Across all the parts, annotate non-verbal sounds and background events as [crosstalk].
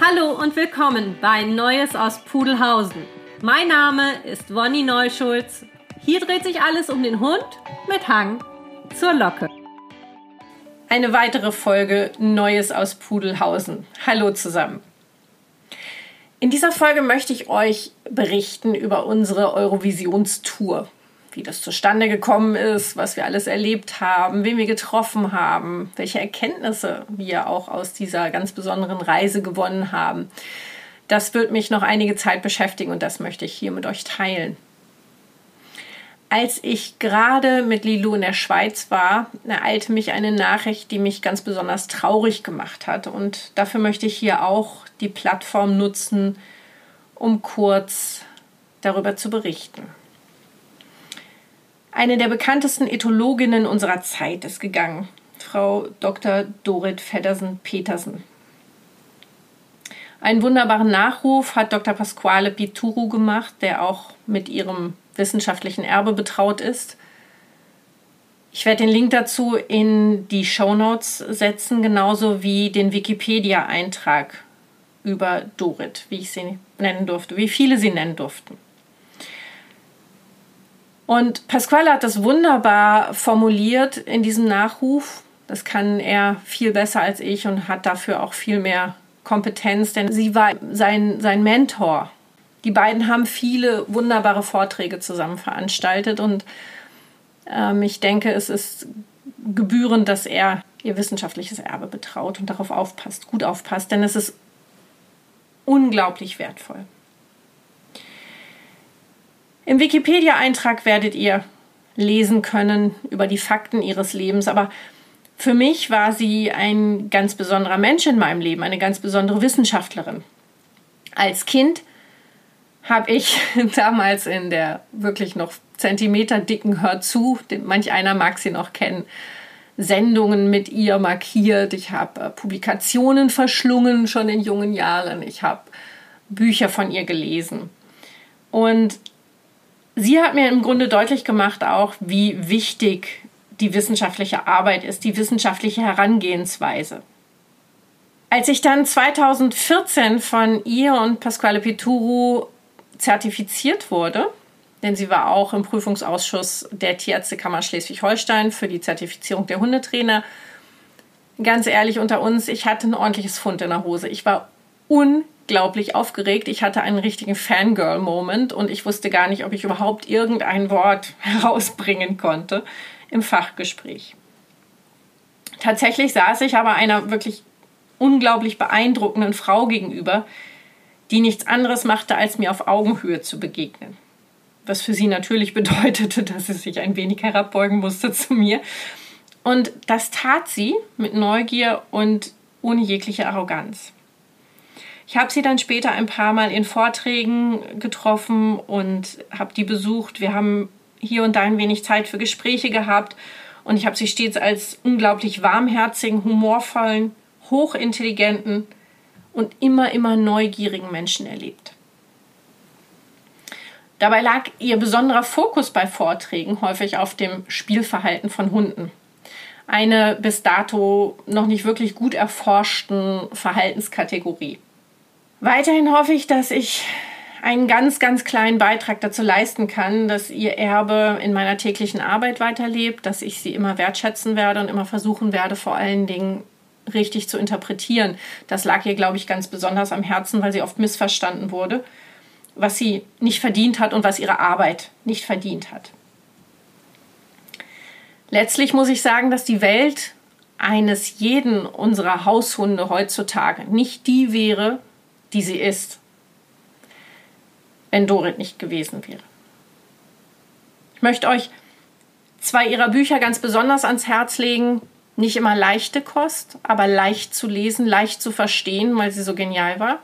Hallo und willkommen bei Neues aus Pudelhausen. Mein Name ist Wonny Neuschulz. Hier dreht sich alles um den Hund mit Hang zur Locke. Eine weitere Folge Neues aus Pudelhausen. Hallo zusammen. In dieser Folge möchte ich euch berichten über unsere Eurovisionstour wie das zustande gekommen ist, was wir alles erlebt haben, wen wir getroffen haben, welche Erkenntnisse wir auch aus dieser ganz besonderen Reise gewonnen haben. Das wird mich noch einige Zeit beschäftigen und das möchte ich hier mit euch teilen. Als ich gerade mit Lilou in der Schweiz war, ereilte mich eine Nachricht, die mich ganz besonders traurig gemacht hat. Und dafür möchte ich hier auch die Plattform nutzen, um kurz darüber zu berichten. Eine der bekanntesten Ethologinnen unserer Zeit ist gegangen, Frau Dr. Dorit Feddersen-Petersen. Einen wunderbaren Nachruf hat Dr. Pasquale Pituru gemacht, der auch mit ihrem wissenschaftlichen Erbe betraut ist. Ich werde den Link dazu in die Show Notes setzen, genauso wie den Wikipedia-Eintrag über Dorit, wie ich sie nennen durfte, wie viele sie nennen durften. Und Pasquale hat das wunderbar formuliert in diesem Nachruf. Das kann er viel besser als ich und hat dafür auch viel mehr Kompetenz, denn sie war sein, sein Mentor. Die beiden haben viele wunderbare Vorträge zusammen veranstaltet und ähm, ich denke, es ist gebührend, dass er ihr wissenschaftliches Erbe betraut und darauf aufpasst, gut aufpasst, denn es ist unglaublich wertvoll. Im Wikipedia-Eintrag werdet ihr lesen können über die Fakten ihres Lebens, aber für mich war sie ein ganz besonderer Mensch in meinem Leben, eine ganz besondere Wissenschaftlerin. Als Kind habe ich [laughs] damals in der wirklich noch zentimeterdicken Hör zu, manch einer mag sie noch kennen, Sendungen mit ihr markiert. Ich habe äh, Publikationen verschlungen schon in jungen Jahren. Ich habe Bücher von ihr gelesen. Und sie hat mir im Grunde deutlich gemacht auch, wie wichtig die wissenschaftliche Arbeit ist, die wissenschaftliche Herangehensweise. Als ich dann 2014 von ihr und Pasquale Pituru zertifiziert wurde, denn sie war auch im Prüfungsausschuss der Tierärztekammer Schleswig-Holstein für die Zertifizierung der Hundetrainer. Ganz ehrlich unter uns, ich hatte ein ordentliches Fund in der Hose. Ich war un unglaublich aufgeregt. Ich hatte einen richtigen Fangirl-Moment und ich wusste gar nicht, ob ich überhaupt irgendein Wort [laughs] herausbringen konnte im Fachgespräch. Tatsächlich saß ich aber einer wirklich unglaublich beeindruckenden Frau gegenüber, die nichts anderes machte, als mir auf Augenhöhe zu begegnen. Was für sie natürlich [laughs] bedeutete, dass sie sich ein wenig herabbeugen musste zu mir. Und das tat sie mit Neugier und ohne jegliche Arroganz. Ich habe sie dann später ein paar Mal in Vorträgen getroffen und habe die besucht. Wir haben hier und da ein wenig Zeit für Gespräche gehabt und ich habe sie stets als unglaublich warmherzigen, humorvollen, hochintelligenten und immer, immer neugierigen Menschen erlebt. Dabei lag ihr besonderer Fokus bei Vorträgen häufig auf dem Spielverhalten von Hunden. Eine bis dato noch nicht wirklich gut erforschten Verhaltenskategorie. Weiterhin hoffe ich, dass ich einen ganz, ganz kleinen Beitrag dazu leisten kann, dass ihr Erbe in meiner täglichen Arbeit weiterlebt, dass ich sie immer wertschätzen werde und immer versuchen werde, vor allen Dingen richtig zu interpretieren. Das lag ihr, glaube ich, ganz besonders am Herzen, weil sie oft missverstanden wurde, was sie nicht verdient hat und was ihre Arbeit nicht verdient hat. Letztlich muss ich sagen, dass die Welt eines jeden unserer Haushunde heutzutage nicht die wäre, die sie ist, wenn Dorit nicht gewesen wäre. Ich möchte euch zwei ihrer Bücher ganz besonders ans Herz legen. Nicht immer leichte Kost, aber leicht zu lesen, leicht zu verstehen, weil sie so genial war.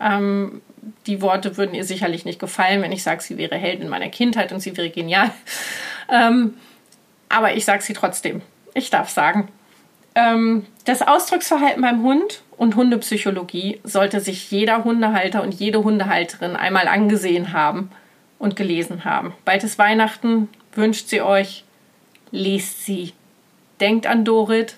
Ähm, die Worte würden ihr sicherlich nicht gefallen, wenn ich sage, sie wäre Heldin meiner Kindheit und sie wäre genial. [laughs] Ähm, aber ich sage sie trotzdem. Ich darf sagen. Ähm, das Ausdrucksverhalten beim Hund und Hundepsychologie sollte sich jeder Hundehalter und jede Hundehalterin einmal angesehen haben und gelesen haben. Bald ist Weihnachten, wünscht sie euch, lest sie, denkt an Dorit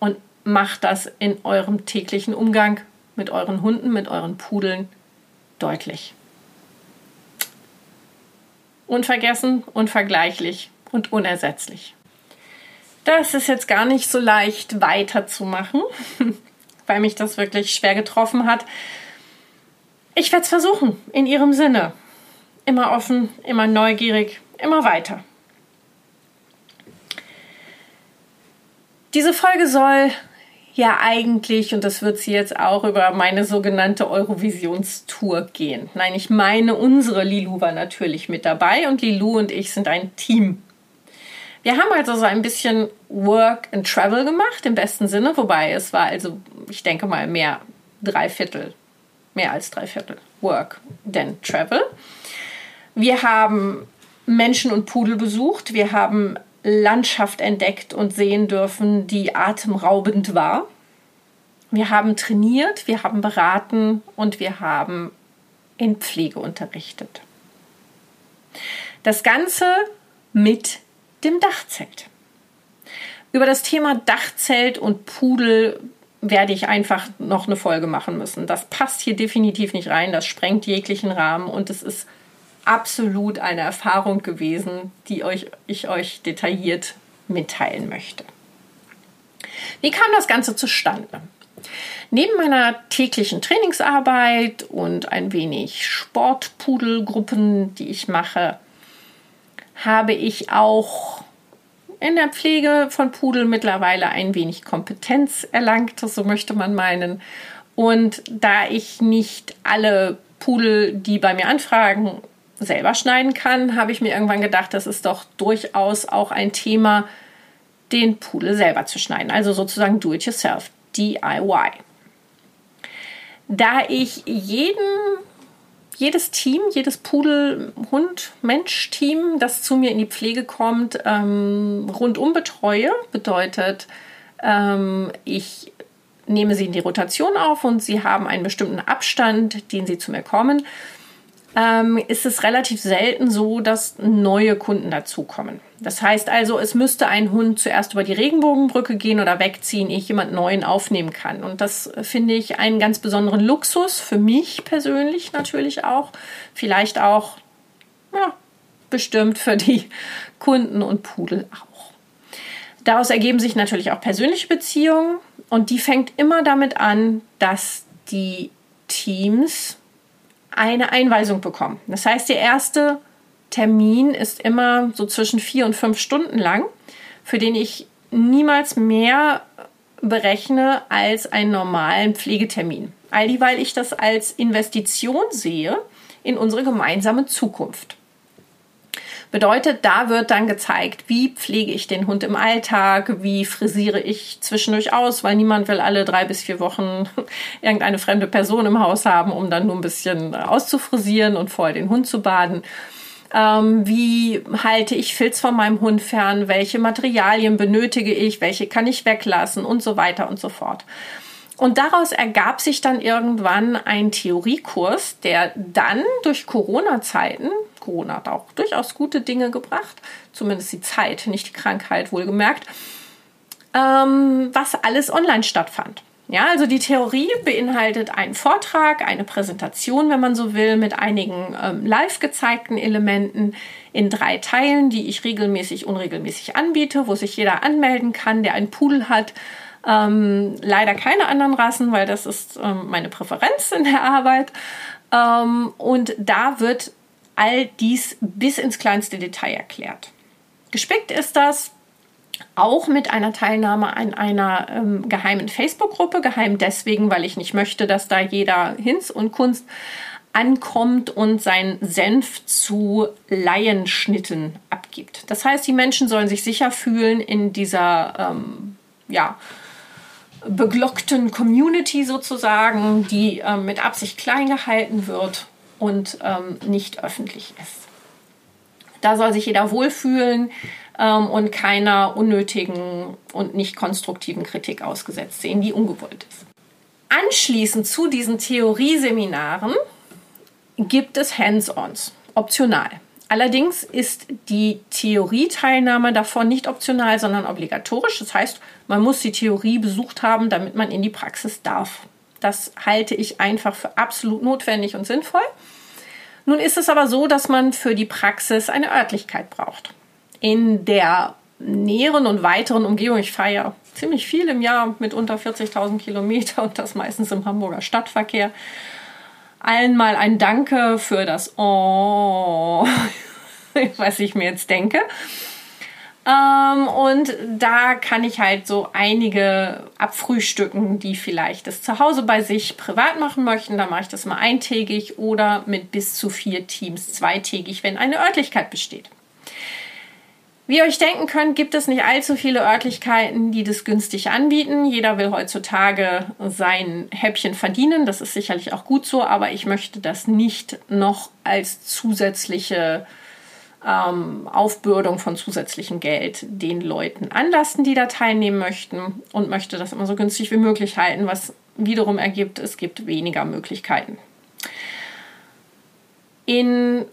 und macht das in eurem täglichen Umgang mit euren Hunden, mit euren Pudeln deutlich. Unvergessen, unvergleichlich und unersetzlich. Das ist jetzt gar nicht so leicht weiterzumachen, [laughs] weil mich das wirklich schwer getroffen hat. Ich werde es versuchen, in ihrem Sinne. Immer offen, immer neugierig, immer weiter. Diese Folge soll ja eigentlich, und das wird sie jetzt auch, über meine sogenannte Eurovisionstour gehen. Nein, ich meine, unsere Lilu war natürlich mit dabei und Lilu und ich sind ein Team. Wir haben also so ein bisschen Work and Travel gemacht, im besten Sinne, wobei es war also, ich denke mal, mehr drei Viertel, mehr als drei Viertel Work than Travel. Wir haben Menschen und Pudel besucht, wir haben Landschaft entdeckt und sehen dürfen, die atemraubend war. Wir haben trainiert, wir haben beraten und wir haben in Pflege unterrichtet. Das Ganze mit dem Dachzelt. Über das Thema Dachzelt und Pudel werde ich einfach noch eine Folge machen müssen. Das passt hier definitiv nicht rein, das sprengt jeglichen Rahmen und es ist absolut eine Erfahrung gewesen, die euch, ich euch detailliert mitteilen möchte. Wie kam das Ganze zustande? Neben meiner täglichen Trainingsarbeit und ein wenig Sportpudelgruppen, die ich mache, habe ich auch in der Pflege von Pudeln mittlerweile ein wenig Kompetenz erlangt, so möchte man meinen. Und da ich nicht alle Pudel, die bei mir anfragen, selber schneiden kann, habe ich mir irgendwann gedacht, das ist doch durchaus auch ein Thema, den Pudel selber zu schneiden. Also sozusagen Do-it-yourself, DIY. Da ich jeden jedes Team, jedes Pudel, Hund, Mensch-Team, das zu mir in die Pflege kommt, ähm, rundum betreue. Bedeutet, ähm, ich nehme sie in die Rotation auf und sie haben einen bestimmten Abstand, den sie zu mir kommen ähm, ist es relativ selten so, dass neue Kunden dazukommen. Das heißt also, es müsste ein Hund zuerst über die Regenbogenbrücke gehen oder wegziehen, ehe ich jemand Neuen aufnehmen kann. Und das finde ich einen ganz besonderen Luxus, für mich persönlich natürlich auch. Vielleicht auch, ja, bestimmt für die [laughs] Kunden und Pudel auch. Daraus ergeben sich natürlich auch persönliche Beziehungen und die fängt immer damit an, dass die Teams eine Einweisung bekommen. Das heißt, der erste Termin ist immer so zwischen vier und fünf Stunden lang, für den ich niemals mehr berechne als einen normalen Pflegetermin. All die, weil ich das als Investition sehe in unsere gemeinsame Zukunft. Bedeutet, da wird dann gezeigt, wie pflege ich den Hund im Alltag, wie frisiere ich zwischendurch aus, weil niemand will alle drei bis vier Wochen [laughs] irgendeine fremde Person im Haus haben, um dann nur ein bisschen auszufrisieren und vorher den Hund zu baden. Ähm, wie halte ich Filz von meinem Hund fern? Welche Materialien benötige ich? Welche kann ich weglassen? Und so weiter und so fort. Und daraus ergab sich dann irgendwann ein Theoriekurs, der dann durch Corona-Zeiten, Corona hat auch durchaus gute Dinge gebracht, zumindest die Zeit, nicht die Krankheit wohlgemerkt, ähm, was alles online stattfand. Ja, also die Theorie beinhaltet einen Vortrag, eine Präsentation, wenn man so will, mit einigen ähm, live gezeigten Elementen in drei Teilen, die ich regelmäßig, unregelmäßig anbiete, wo sich jeder anmelden kann, der einen Pudel hat ähm, leider keine anderen Rassen, weil das ist ähm, meine Präferenz in der Arbeit. Ähm, und da wird all dies bis ins kleinste Detail erklärt. Gespickt ist das auch mit einer Teilnahme an einer ähm, geheimen Facebook-Gruppe. Geheim deswegen, weil ich nicht möchte, dass da jeder Hinz und Kunst ankommt und seinen Senf zu Laienschnitten abgibt. Das heißt, die Menschen sollen sich sicher fühlen in dieser ähm, ja, beglockten Community sozusagen, die ähm, mit Absicht klein gehalten wird und ähm, nicht öffentlich ist. Da soll sich jeder wohlfühlen ähm, und keiner unnötigen und nicht konstruktiven Kritik ausgesetzt sehen, die ungewollt ist. Anschließend zu diesen Theorieseminaren gibt es Hands-ons, optional. Allerdings ist die Theorieteilnahme davon nicht optional, sondern obligatorisch. Das heißt, man muss die Theorie besucht haben, damit man in die Praxis darf. Das halte ich einfach für absolut notwendig und sinnvoll. Nun ist es aber so, dass man für die Praxis eine Örtlichkeit braucht. In der näheren und weiteren Umgebung, ich fahre ja ziemlich viel im Jahr mit unter 40.000 Kilometer und das meistens im Hamburger Stadtverkehr. Allen mal ein Danke für das Oh, [laughs] was ich mir jetzt denke. Ähm, und da kann ich halt so einige abfrühstücken, die vielleicht das zu Hause bei sich privat machen möchten. Da mache ich das mal eintägig oder mit bis zu vier Teams zweitägig, wenn eine Örtlichkeit besteht. Wie ihr euch denken könnt, gibt es nicht allzu viele Örtlichkeiten, die das günstig anbieten. Jeder will heutzutage sein Häppchen verdienen. Das ist sicherlich auch gut so, aber ich möchte das nicht noch als zusätzliche ähm, Aufbürdung von zusätzlichem Geld den Leuten anlasten, die da teilnehmen möchten und möchte das immer so günstig wie möglich halten, was wiederum ergibt, es gibt weniger Möglichkeiten. In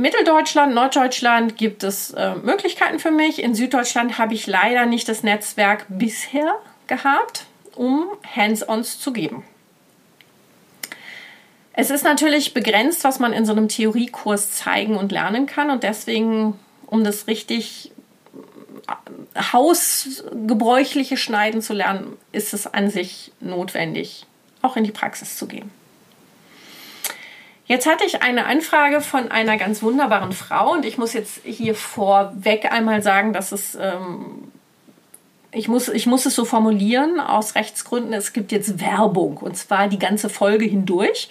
Mitteldeutschland, Norddeutschland gibt es äh, Möglichkeiten für mich. In Süddeutschland habe ich leider nicht das Netzwerk bisher gehabt, um Hands-ons zu geben. Es ist natürlich begrenzt, was man in so einem Theoriekurs zeigen und lernen kann und deswegen, um das richtig äh, hausgebräuchliche Schneiden zu lernen, ist es an sich notwendig, auch in die Praxis zu gehen. Jetzt hatte ich eine Anfrage von einer ganz wunderbaren Frau und ich muss jetzt hier vorweg einmal sagen, dass es, ähm, ich, muss, ich muss es so formulieren, aus Rechtsgründen, es gibt jetzt Werbung und zwar die ganze Folge hindurch.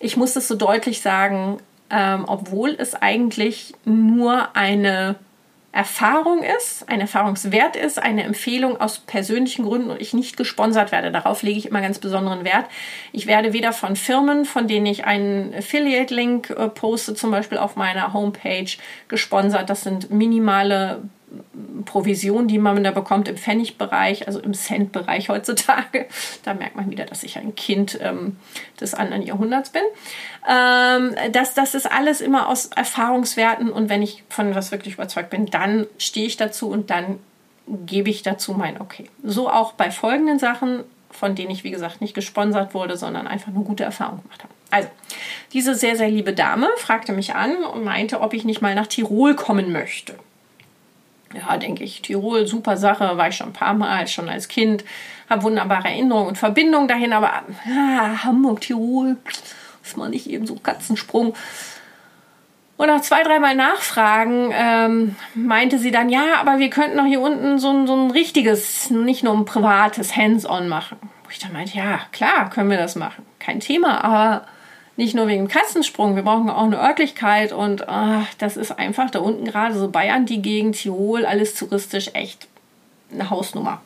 Ich muss es so deutlich sagen, ähm, obwohl es eigentlich nur eine Erfahrung ist, ein Erfahrungswert ist, eine Empfehlung aus persönlichen Gründen und ich nicht gesponsert werde. Darauf lege ich immer ganz besonderen Wert. Ich werde weder von Firmen, von denen ich einen Affiliate-Link äh, poste, zum Beispiel auf meiner Homepage, gesponsert. Das sind minimale Provision, die man da bekommt im Pfennigbereich, also im Cent-Bereich heutzutage. [laughs] Da merkt man wieder, dass ich ein Kind ähm, des anderen Jahrhunderts bin. Ähm, das, das ist alles immer aus Erfahrungswerten und wenn ich von etwas wirklich überzeugt bin, dann stehe ich dazu und dann gebe ich dazu mein Okay. So auch bei folgenden Sachen, von denen ich, wie gesagt, nicht gesponsert wurde, sondern einfach nur gute Erfahrungen gemacht habe. Also, diese sehr, sehr liebe Dame fragte mich an und meinte, ob ich nicht mal nach Tirol kommen möchte ja, denke ich, Tirol, super Sache, war ich schon ein paar Mal, schon als Kind, habe wunderbare Erinnerungen und Verbindungen dahin, aber ah, Hamburg, Tirol, ist mal nicht eben so Katzensprung. Und nach zwei, dreimal Nachfragen ähm, meinte sie dann, ja, aber wir könnten doch hier unten so ein, so ein richtiges, nicht nur ein privates Hands-on machen. Wo ich dann meinte, ja, klar, können wir das machen. Kein Thema, aber nicht nur wegen Katzensprung, wir brauchen auch eine Örtlichkeit und ach, das ist einfach da unten gerade so Bayern, die Gegend, Tirol, alles touristisch echt eine Hausnummer.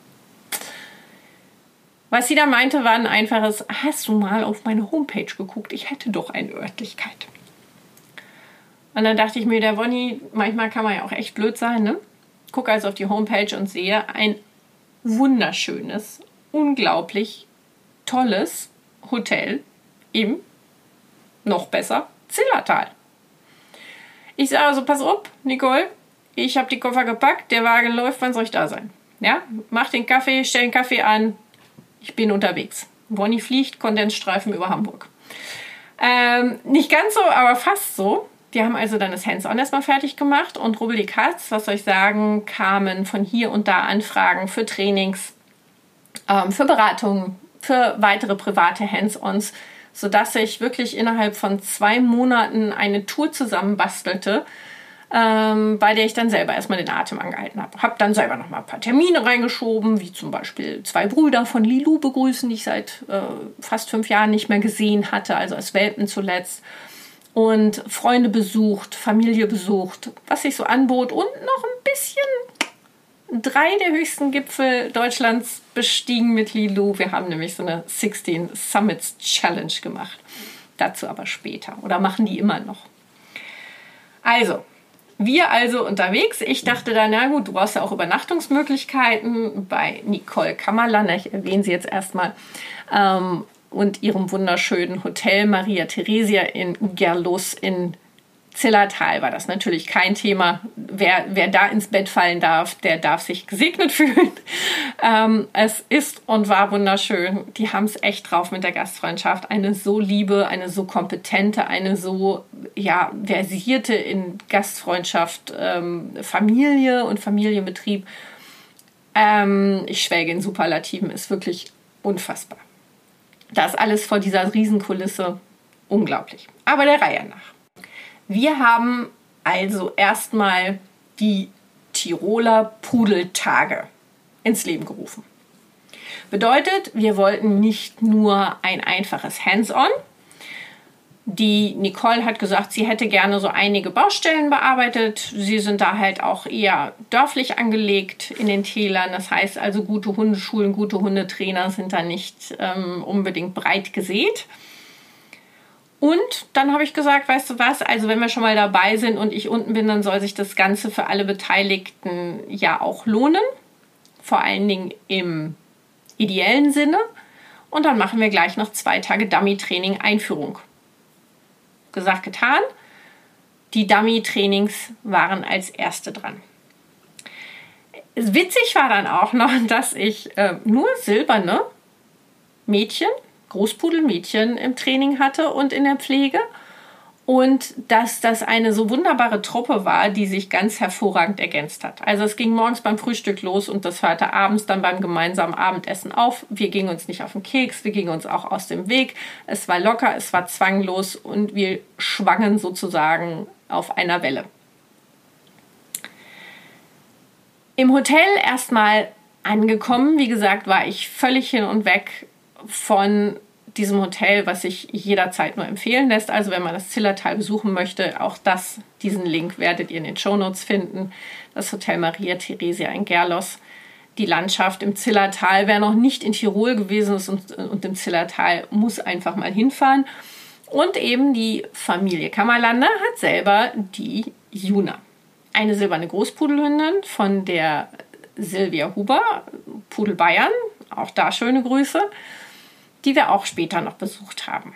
Was sie da meinte, war ein einfaches, hast du mal auf meine Homepage geguckt? Ich hätte doch eine Örtlichkeit. Und dann dachte ich mir, der Wonny, manchmal kann man ja auch echt blöd sein, ne? Gucke also auf die Homepage und sehe ein wunderschönes, unglaublich tolles Hotel im noch besser, Zillertal. Ich sage also, pass auf, Nicole, ich habe die Koffer gepackt, der Wagen läuft, wann soll ich da sein? Ja, mach den Kaffee, stell den Kaffee an, ich bin unterwegs. Bonnie fliegt, Kondensstreifen über Hamburg. Ähm, nicht ganz so, aber fast so. Die haben also dann das Hands-on erstmal fertig gemacht und rubbel die Katz, was soll ich sagen, kamen von hier und da Anfragen für Trainings, ähm, für Beratungen, für weitere private Hands-ons sodass ich wirklich innerhalb von zwei Monaten eine Tour zusammenbastelte, ähm, bei der ich dann selber erstmal den Atem angehalten habe. Habe dann selber noch mal ein paar Termine reingeschoben, wie zum Beispiel zwei Brüder von Lilu begrüßen, die ich seit äh, fast fünf Jahren nicht mehr gesehen hatte, also als Welpen zuletzt. Und Freunde besucht, Familie besucht, was sich so anbot und noch ein bisschen drei der höchsten Gipfel Deutschlands bestiegen mit Lilu. Wir haben nämlich so eine 16 Summits Challenge gemacht. Dazu aber später. Oder machen die immer noch. Also, wir also unterwegs. Ich dachte dann, na gut, du brauchst ja auch Übernachtungsmöglichkeiten bei Nicole Kammerlander. Ne, ich erwähne sie jetzt erstmal. Ähm, und ihrem wunderschönen Hotel Maria Theresia in Gerlos in Zillertal war das natürlich kein Thema. Wer, wer da ins Bett fallen darf, der darf sich gesegnet [laughs] fühlen. Ähm, es ist und war wunderschön. Die haben es echt drauf mit der Gastfreundschaft. Eine so liebe, eine so kompetente, eine so ja, versierte in Gastfreundschaft ähm, Familie und Familienbetrieb. Ähm, ich schwelge in Superlativen, ist wirklich unfassbar. Das alles vor dieser Riesenkulisse unglaublich. Aber der Reihe nach. Wir haben also erstmal die Tiroler Pudeltage ins Leben gerufen. Bedeutet, wir wollten nicht nur ein einfaches Hands-on. Die Nicole hat gesagt, sie hätte gerne so einige Baustellen bearbeitet. Sie sind da halt auch eher dörflich angelegt in den Tälern. Das heißt also, gute Hundeschulen, gute Hundetrainer sind da nicht ähm, unbedingt breit gesät. Und dann habe ich gesagt, weißt du was, also wenn wir schon mal dabei sind und ich unten bin, dann soll sich das Ganze für alle Beteiligten ja auch lohnen. Vor allen Dingen im ideellen Sinne. Und dann machen wir gleich noch zwei Tage Dummy-Training Einführung. Gesagt, getan. Die Dummy-Trainings waren als erste dran. Witzig war dann auch noch, [laughs] dass ich äh, nur silberne Mädchen Großpudelmädchen im Training hatte und in der Pflege. Und dass das eine so wunderbare Truppe war, die sich ganz hervorragend ergänzt hat. Also es ging morgens beim Frühstück los und das hörte abends dann beim gemeinsamen Abendessen auf. Wir gingen uns nicht auf den Keks, wir gingen uns auch aus dem Weg. Es war locker, es war zwanglos und wir schwangen sozusagen auf einer Welle. Im Hotel erstmal angekommen, wie gesagt, war ich völlig hin und weg von diesem Hotel, was sich jederzeit nur empfehlen lässt. Also wenn man das Zillertal besuchen möchte, auch das, diesen Link werdet ihr in den Shownotes finden. Das Hotel Maria Theresia in Gerlos. Die Landschaft im Zillertal, wer noch nicht in Tirol gewesen ist und, und im Zillertal, muss einfach mal hinfahren. Und eben die Familie Kammerlander hat selber die Juna. Eine silberne Großpudelhündin von der Silvia Huber, Pudel Bayern. Auch da schöne Grüße die wir auch später noch besucht haben.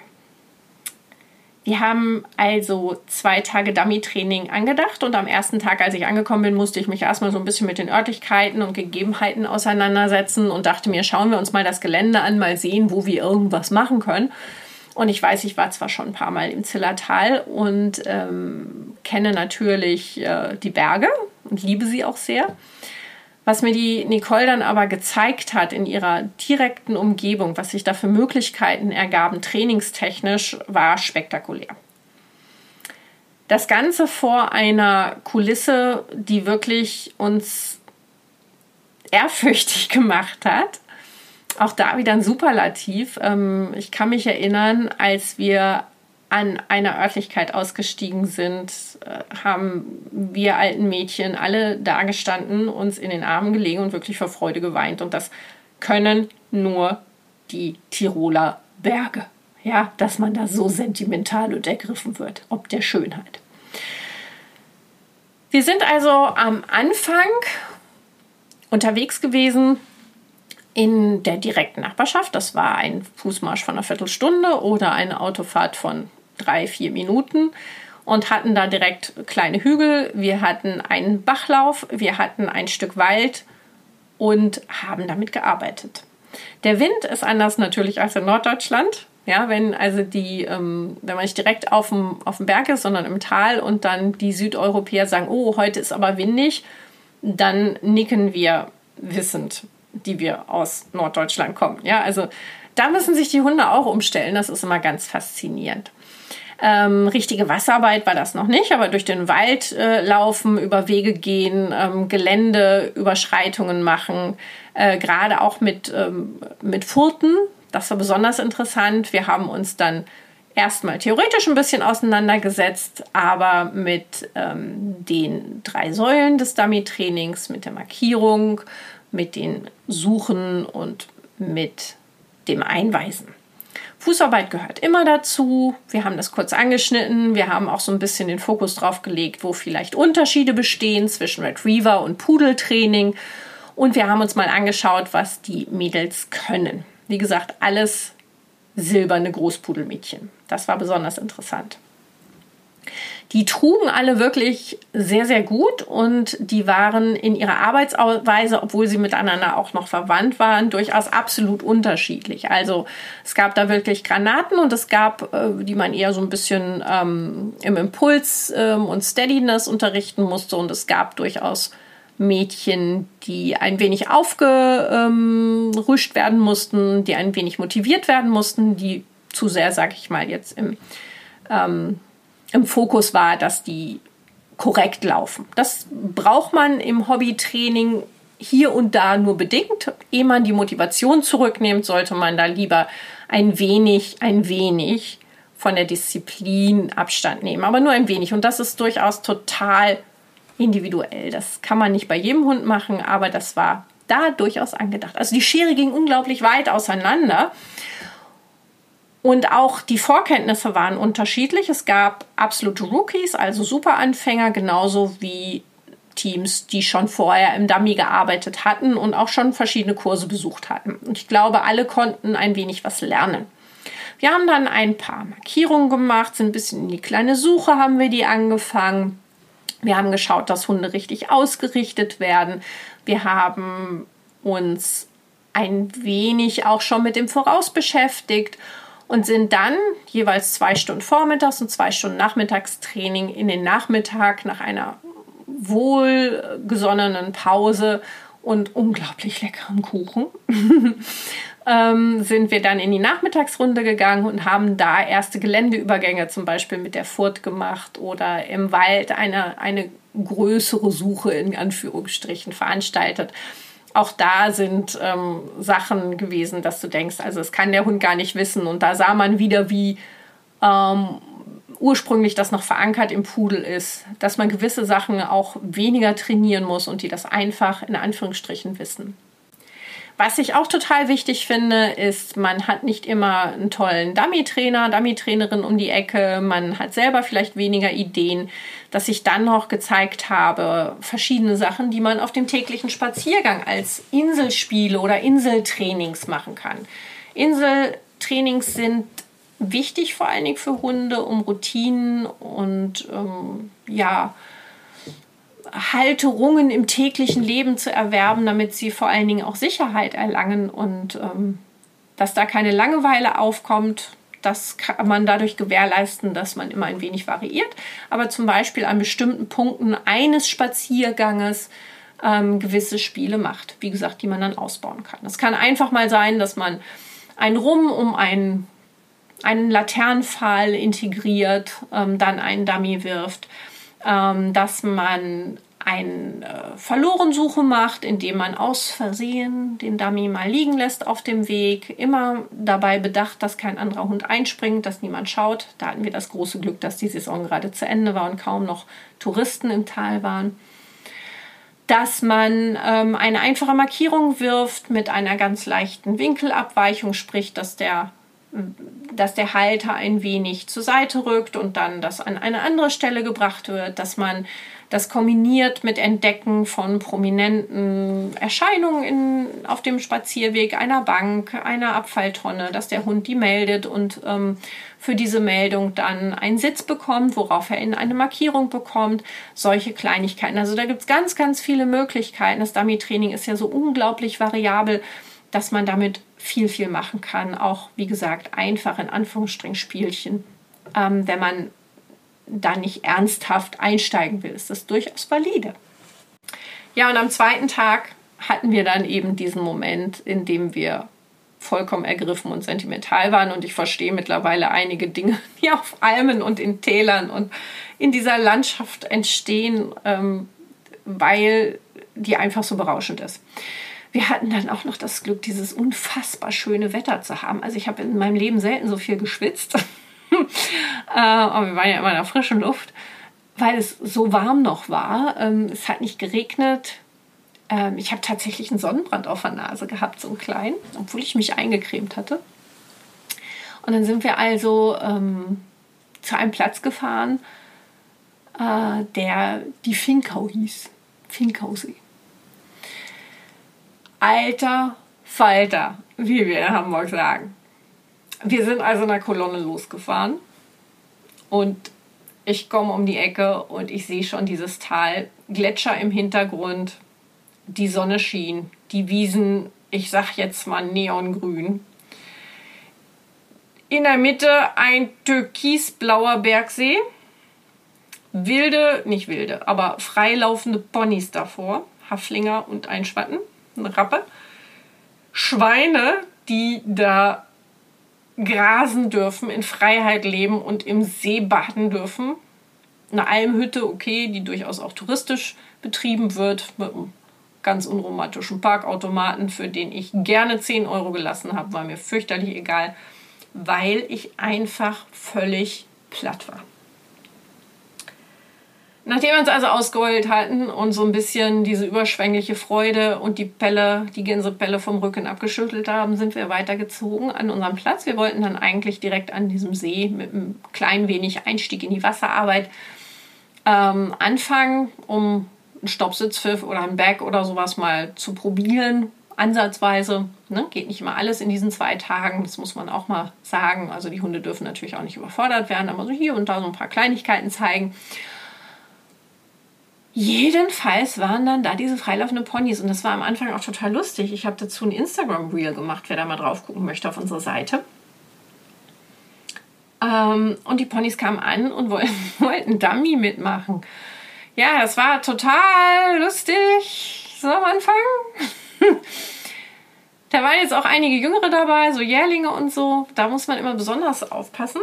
Wir haben also zwei Tage Dummy-Training angedacht und am ersten Tag, als ich angekommen bin, musste ich mich erstmal so ein bisschen mit den Örtlichkeiten und Gegebenheiten auseinandersetzen und dachte mir, schauen wir uns mal das Gelände an, mal sehen, wo wir irgendwas machen können. Und ich weiß, ich war zwar schon ein paar Mal im Zillertal und ähm, kenne natürlich äh, die Berge und liebe sie auch sehr. Was mir die Nicole dann aber gezeigt hat in ihrer direkten Umgebung, was sich da für Möglichkeiten ergaben, trainingstechnisch, war spektakulär. Das Ganze vor einer Kulisse, die wirklich uns ehrfürchtig [laughs] gemacht hat. Auch da wieder ein Superlativ. Ähm, ich kann mich erinnern, als wir an einer Örtlichkeit ausgestiegen sind, äh, haben wir alten Mädchen alle dagestanden, uns in den Armen gelegen und wirklich vor Freude geweint. Und das können nur die Tiroler Berge. Ja, dass man da so sentimental und ergriffen wird, ob der Schönheit. Wir sind also am Anfang unterwegs gewesen in der direkten Nachbarschaft. Das war ein Fußmarsch von einer Viertelstunde oder eine Autofahrt von drei, vier Minuten und hatten da direkt kleine Hügel. Wir hatten einen Bachlauf, wir hatten ein Stück Wald und haben damit gearbeitet. Der Wind ist anders natürlich als in Norddeutschland. Ja, wenn also die, ähm, wenn man nicht direkt auf dem, auf dem Berg ist, sondern im Tal und dann die Südeuropäer sagen, oh, heute ist aber windig, dann nicken wir wissend, die wir aus Norddeutschland kommen. Ja, also da müssen sich die Hunde auch umstellen. Das ist immer ganz faszinierend. Ähm, richtige Wasserarbeit war das noch nicht, aber durch den Wald äh, laufen, über Wege gehen, ähm, Geländeüberschreitungen machen, äh, gerade auch mit, ähm, mit Furten. Das war besonders interessant. Wir haben uns dann erstmal theoretisch ein bisschen auseinandergesetzt, aber mit ähm, den drei Säulen des Dummy-Trainings, mit der Markierung, mit den Suchen und mit dem Einweisen. Fußarbeit gehört immer dazu. Wir haben das kurz angeschnitten. Wir haben auch so ein bisschen den Fokus drauf gelegt, wo vielleicht Unterschiede bestehen zwischen Retriever und Pudeltraining. Und wir haben uns mal angeschaut, was die Mädels können. Wie gesagt, alles silberne Großpudelmädchen. Das war besonders interessant. Die trugen alle wirklich sehr, sehr gut und die waren in ihrer Arbeitsweise, obwohl sie miteinander auch noch verwandt waren, durchaus absolut unterschiedlich. Also es gab da wirklich Granaten und es gab, äh, die man eher so ein bisschen ähm, im Impuls ähm, und Steadiness unterrichten musste und es gab durchaus Mädchen, die ein wenig aufgerüscht werden mussten, die ein wenig motiviert werden mussten, die zu sehr, sag ich mal, jetzt im ähm, im Fokus war, dass die korrekt laufen. Das braucht man im Hobbytraining hier und da nur bedingt. Ehe man die Motivation zurücknimmt, sollte man da lieber ein wenig, ein wenig von der Disziplin Abstand nehmen. Aber nur ein wenig. Und das ist durchaus total individuell. Das kann man nicht bei jedem Hund machen, aber das war da durchaus angedacht. Also die Schere ging unglaublich weit auseinander. Und auch die Vorkenntnisse waren unterschiedlich. Es gab absolute Rookies, also Superanfänger, genauso wie Teams, die schon vorher im Dummy gearbeitet hatten und auch schon verschiedene Kurse besucht hatten. Und ich glaube, alle konnten ein wenig was lernen. Wir haben dann ein paar Markierungen gemacht, sind ein bisschen in die kleine Suche haben wir die angefangen. Wir haben geschaut, dass Hunde richtig ausgerichtet werden. Wir haben uns ein wenig auch schon mit dem Voraus beschäftigt und sind dann jeweils zwei Stunden Vormittags und zwei Stunden Nachmittagstraining in den Nachmittag nach einer wohlgesonnenen Pause und unglaublich leckerem Kuchen. [laughs] Ähm, sind wir dann in die Nachmittagsrunde gegangen und haben da erste Geländeübergänge zum Beispiel mit der Furt gemacht oder im Wald eine, eine größere Suche in Anführungsstrichen veranstaltet auch da sind ähm, Sachen gewesen, dass du denkst, also es kann der Hund gar nicht wissen. Und da sah man wieder, wie ähm, ursprünglich das noch verankert im Pudel ist, dass man gewisse Sachen auch weniger trainieren muss und die das einfach in Anführungsstrichen wissen. Was ich auch total wichtig finde, ist, man hat nicht immer einen tollen Dummy-Trainer, Dummy-Trainerin um die Ecke. Man hat selber vielleicht weniger Ideen, dass ich dann noch gezeigt habe, verschiedene Sachen, die man auf dem täglichen Spaziergang als Inselspiele oder Inseltrainings machen kann. Inseltrainings sind wichtig vor allen Dingen für Hunde, um Routinen und ähm, ja, Halterungen im täglichen Leben zu erwerben, damit sie vor allen Dingen auch Sicherheit erlangen und ähm, dass da keine Langeweile aufkommt. Das kann man dadurch gewährleisten, dass man immer ein wenig variiert, aber zum Beispiel an bestimmten Punkten eines Spazierganges ähm, gewisse Spiele macht, wie gesagt, die man dann ausbauen kann. Es kann einfach mal sein, dass man ein Rum um einen, einen Laternenpfahl integriert, ähm, dann einen Dummy wirft ähm, dass man eine äh, Verlorensuche macht, indem man aus Versehen den Dummy mal liegen lässt auf dem Weg. Immer dabei bedacht, dass kein anderer Hund einspringt, dass niemand schaut. Da hatten wir das große Glück, dass die Saison gerade zu Ende war und kaum noch Touristen im Tal waren. Dass man ähm, eine einfache Markierung wirft mit einer ganz leichten Winkelabweichung, sprich, dass der dass der Halter ein wenig zur Seite rückt und dann das an eine andere Stelle gebracht wird, dass man das kombiniert mit Entdecken von prominenten Erscheinungen in, auf dem Spazierweg, einer Bank, einer Abfalltonne, dass der Hund die meldet und ähm, für diese Meldung dann einen Sitz bekommt, worauf er in eine Markierung bekommt. Solche Kleinigkeiten. Also da gibt es ganz, ganz viele Möglichkeiten. Das Dummy-Training ist ja so unglaublich variabel, dass man damit viel, viel machen kann. Auch, wie gesagt, einfach in Anführungsstrichen Spielchen. Ähm, wenn man da nicht ernsthaft einsteigen will, ist das durchaus valide. Ja, und am zweiten Tag hatten wir dann eben diesen Moment, in dem wir vollkommen ergriffen und sentimental waren. Und ich verstehe mittlerweile einige Dinge, [laughs] die auf Almen und in Tälern und in dieser Landschaft entstehen, ähm, weil die einfach so berauschend ist wir hatten dann auch noch das Glück, dieses unfassbar schöne Wetter zu haben. Also ich habe in meinem Leben selten so viel geschwitzt. [laughs] äh, aber wir waren ja immer in der frischen Luft, weil es so warm noch war. Ähm, es hat nicht geregnet. Ähm, ich habe tatsächlich einen Sonnenbrand auf der Nase gehabt, so einen kleinen, obwohl ich mich eingecremt hatte. Und dann sind wir also ähm, zu einem Platz gefahren, äh, der die Finkau hieß. Finkausee alter Falter, wie wir in Hamburg sagen. Wir sind also in der Kolonne losgefahren und ich komme um die Ecke und ich sehe schon dieses Tal, Gletscher im Hintergrund, die Sonne schien, die Wiesen, ich sag jetzt mal neongrün. In der Mitte ein türkisblauer Bergsee, wilde, nicht wilde, aber freilaufende Ponys davor, Haflinger und ein Schwatten, eine Rappe. Schweine, die da grasen dürfen, in Freiheit leben und im See baden dürfen. Eine Almhütte, okay, die durchaus auch touristisch betrieben wird, mit einem ganz unromantischen Parkautomaten, für den ich gerne 10 Euro gelassen habe, war mir fürchterlich egal, weil ich einfach völlig platt war. Nachdem wir uns also ausgeheult hatten und so ein bisschen diese überschwängliche Freude und die Pelle, die Gänsepelle vom Rücken abgeschüttelt haben, sind wir weitergezogen an unserem Platz. Wir wollten dann eigentlich direkt an diesem See mit einem klein wenig Einstieg in die Wasserarbeit ähm, anfangen, um einen Stoppsitzpfiff oder ein Back oder sowas mal zu probieren. Ansatzweise. Ne? Geht nicht immer alles in diesen zwei Tagen, das muss man auch mal sagen. Also die Hunde dürfen natürlich auch nicht überfordert werden, aber so hier und da so ein paar Kleinigkeiten zeigen. Jedenfalls waren dann da diese freilaufenden Ponys und das war am Anfang auch total lustig. Ich habe dazu ein Instagram-Reel gemacht, wer da mal drauf gucken möchte auf unserer Seite. Ähm, und die Ponys kamen an und wollten, [laughs] wollten Dummy mitmachen. Ja, das war total lustig so am Anfang. [laughs] da waren jetzt auch einige Jüngere dabei, so Jährlinge und so. Da muss man immer besonders aufpassen.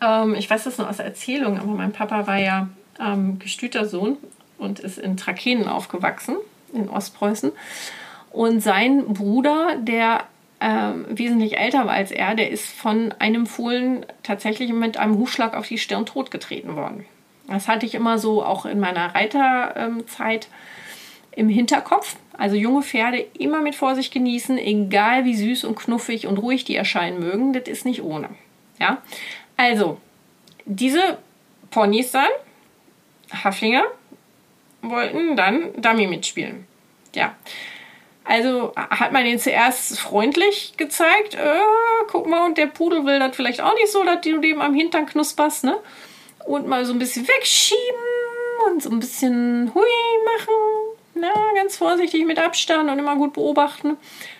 Ähm, ich weiß das nur aus Erzählung, aber mein Papa war ja ähm, gestüter Sohn und ist in Trakehnen aufgewachsen, in Ostpreußen. Und sein Bruder, der ähm, wesentlich älter war als er, der ist von einem Fohlen tatsächlich mit einem Hufschlag auf die Stirn totgetreten worden. Das hatte ich immer so auch in meiner Reiterzeit im Hinterkopf. Also junge Pferde immer mit Vorsicht genießen, egal wie süß und knuffig und ruhig die erscheinen mögen, das ist nicht ohne. Ja, also diese Ponys dann Haflinger wollten dann Dummy mitspielen. Ja. Also hat man den zuerst freundlich gezeigt, äh, guck mal, und der Pudel will das vielleicht auch nicht so, dass du dem am Hintern knusperst, ne? Und mal so ein bisschen wegschieben und so ein bisschen hui machen. Na, ganz vorsichtig mit Abstand und immer gut beobachten.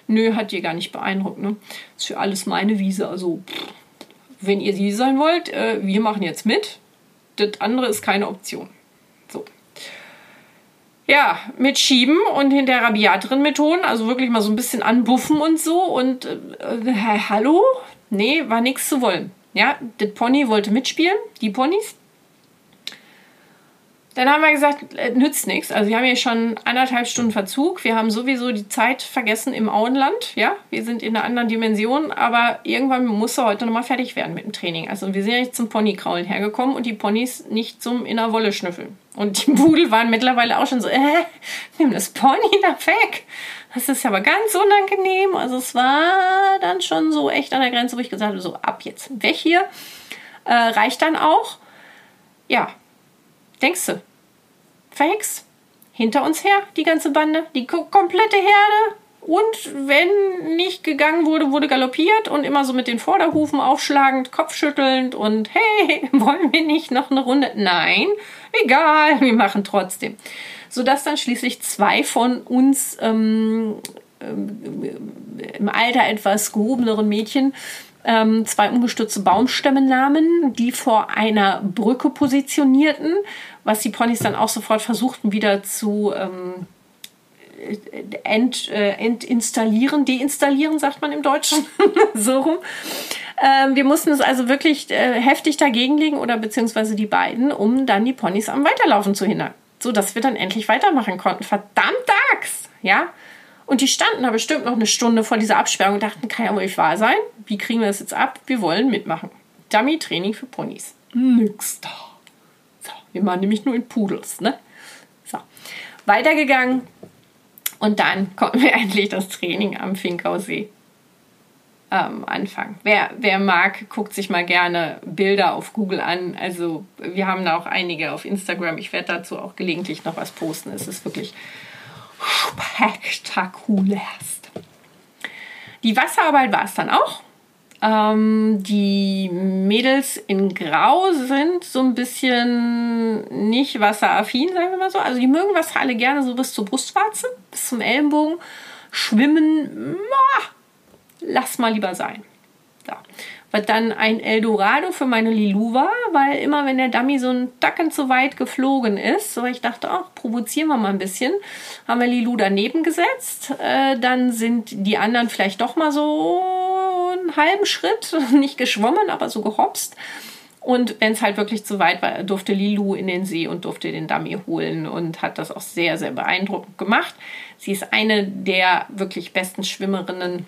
Nö, hat dir gar nicht beeindruckt, ne? Ist für alles meine Wiese, also pff, wenn ihr sie sein wollt, äh, wir machen jetzt mit. Das andere ist keine Option. Ja, mit Schieben und hinter rabiateren Methoden, also wirklich mal so ein bisschen anbuffen und so. Und äh, äh, hallo? Nee, war nichts zu wollen. Ja, das Pony wollte mitspielen, die Ponys. Dann haben wir gesagt, äh, nützt nichts. Also wir haben ja schon anderthalb Stunden Verzug. Wir haben sowieso die Zeit vergessen im Auenland. Ja, wir sind in einer anderen Dimension, aber irgendwann muss er heute nochmal fertig werden mit dem Training. Also wir sind ja nicht zum Ponykraulen hergekommen und die Ponys nicht zum Innerwolle schnüffeln. Und die Pudel waren mittlerweile auch schon so, äh, nimm das Pony da weg. Das ist aber ganz unangenehm. Also es war dann schon so echt an der Grenze, wo ich gesagt habe, so ab jetzt weg hier. Äh, reicht dann auch. Ja, Denkst du? Verhext. Hinter uns her, die ganze Bande, die komplette Herde. Und wenn nicht gegangen wurde, wurde galoppiert und immer so mit den Vorderhufen aufschlagend, kopfschüttelnd und hey, [laughs] wollen wir nicht noch eine Runde? Nein, egal, wir machen trotzdem. Sodass dann schließlich zwei von uns ähm, ähm, im Alter etwas gehobeneren Mädchen ähm, zwei umgestürzte Baumstämme nahmen, die vor einer Brücke positionierten, was die Ponys dann auch sofort versuchten wieder zu ähm, ent, äh, entinstallieren, deinstallieren, sagt man im Deutschen, [laughs] so rum. Ähm, wir mussten es also wirklich äh, heftig dagegenlegen oder beziehungsweise die beiden, um dann die Ponys am Weiterlaufen zu hindern, so dass wir dann endlich weitermachen konnten. Verdammt Axt, ja. Und die standen da bestimmt noch eine Stunde vor dieser Absperrung und dachten, kann ja wohl nicht wahr sein. Wie kriegen wir das jetzt ab? Wir wollen mitmachen. Dummy-Training für Ponys. Nix da. Wir machen nämlich nur in Pudels, ne? So, weitergegangen. Und dann [laughs] konnten wir endlich das Training am Finkausee ähm, anfangen. Wer, wer mag, guckt sich mal gerne Bilder auf Google an. Also wir haben da auch einige auf Instagram. Ich werde dazu auch gelegentlich noch was posten. Es ist wirklich [laughs] spektakulärst. Die Wasserarbeit war es dann auch. Ähm, die Mädels in Grau sind so ein bisschen nicht wasseraffin, sagen wir mal so. Also die mögen Wasser alle gerne so bis zur Brustwarze, bis zum Ellenbogen. Schwimmen, ma, lass mal lieber sein. So. Was dann ein Eldorado für meine Lilou war, weil immer wenn der Dummy so ein Dacken zu weit geflogen ist, so ich dachte, ach, provozieren wir mal ein bisschen, haben wir Lilou daneben gesetzt. Äh, dann sind die anderen vielleicht doch mal so halben Schritt, [laughs] nicht geschwommen, aber so gehopst. Und wenn es halt wirklich zu weit war, durfte Lilu in den See und durfte den Dummy holen und hat das auch sehr, sehr beeindruckend gemacht. Sie ist eine der wirklich besten Schwimmerinnen,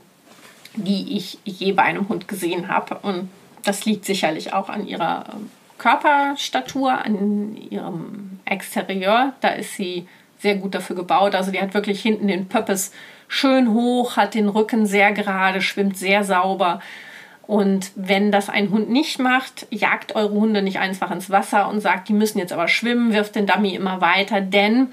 die ich je bei einem Hund gesehen habe. Und das liegt sicherlich auch an ihrer ähm, Körperstatur, an ihrem Exterieur. Da ist sie sehr gut dafür gebaut. Also die hat wirklich hinten den Pöppes schön hoch, hat den Rücken sehr gerade, schwimmt sehr sauber. Und wenn das ein Hund nicht macht, jagt eure Hunde nicht einfach ins Wasser und sagt, die müssen jetzt aber schwimmen, wirft den Dummy immer weiter, denn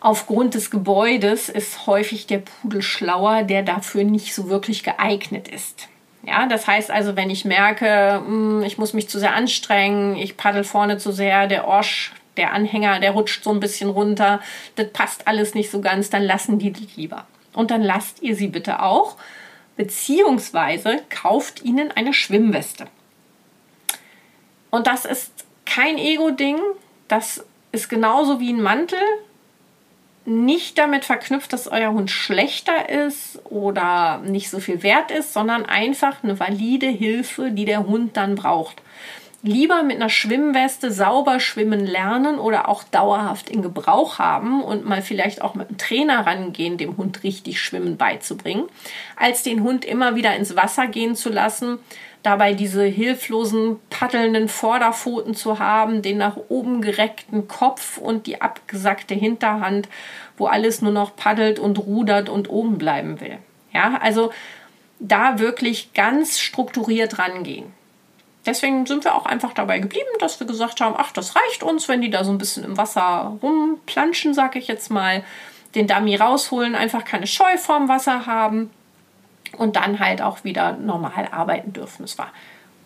aufgrund des Gebäudes ist häufig der Pudel schlauer, der dafür nicht so wirklich geeignet ist. Ja, das heißt also, wenn ich merke, hm, ich muss mich zu sehr anstrengen, ich paddel vorne zu sehr, der Orsch der Anhänger, der rutscht so ein bisschen runter, das passt alles nicht so ganz, dann lassen die die lieber. Und dann lasst ihr sie bitte auch, beziehungsweise kauft ihnen eine Schwimmweste. Und das ist kein Ego-Ding, das ist genauso wie ein Mantel, nicht damit verknüpft, dass euer Hund schlechter ist oder nicht so viel wert ist, sondern einfach eine valide Hilfe, die der Hund dann braucht lieber mit einer Schwimmweste sauber schwimmen lernen oder auch dauerhaft in Gebrauch haben und mal vielleicht auch mit einem Trainer rangehen, dem Hund richtig Schwimmen beizubringen, als den Hund immer wieder ins Wasser gehen zu lassen, dabei diese hilflosen, paddelnden Vorderpfoten zu haben, den nach oben gereckten Kopf und die abgesackte Hinterhand, wo alles nur noch paddelt und rudert und oben bleiben will. Ja, also da wirklich ganz strukturiert rangehen deswegen sind wir auch einfach dabei geblieben, dass wir gesagt haben, ach, das reicht uns, wenn die da so ein bisschen im Wasser rumplanschen, sag ich jetzt mal, den Dummy rausholen, einfach keine Scheu vorm Wasser haben und dann halt auch wieder normal arbeiten dürfen. Es war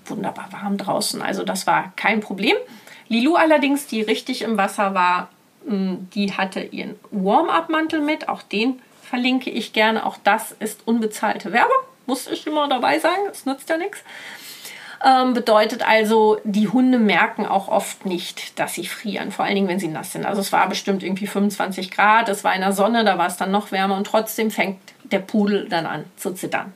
wunderbar warm draußen, also das war kein Problem. Lilu allerdings, die richtig im Wasser war, hm, die hatte ihren Warm-up-Mantel mit, auch den verlinke ich gerne. Auch das ist unbezahlte Werbung, muss ich immer dabei sagen, es nützt ja nichts. Ähm, bedeutet also, die Hunde merken auch oft nicht, dass sie frieren, vor allen Dingen, wenn sie nass sind. Also es war bestimmt irgendwie 25 Grad, es war in der Sonne, da war es dann noch wärmer und trotzdem fängt der Pudel dann an zu zittern.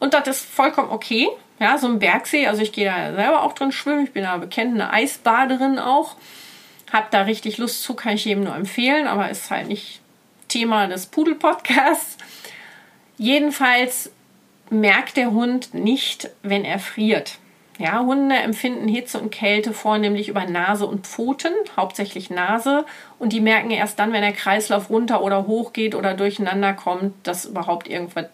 Und das ist vollkommen okay. Ja, so ein Bergsee, also ich gehe da selber auch drin schwimmen, ich bin da bekennende Eisbaderin auch. Hab da richtig Lust zu, kann ich jedem nur empfehlen, aber ist halt nicht Thema des Pudel-Podcasts. Jedenfalls merkt der Hund nicht, wenn er friert. Ja, Hunde empfinden Hitze und Kälte vornehmlich über Nase und Pfoten, hauptsächlich Nase. Und die merken erst dann, wenn der Kreislauf runter oder hoch geht oder durcheinander kommt, dass überhaupt irgendwas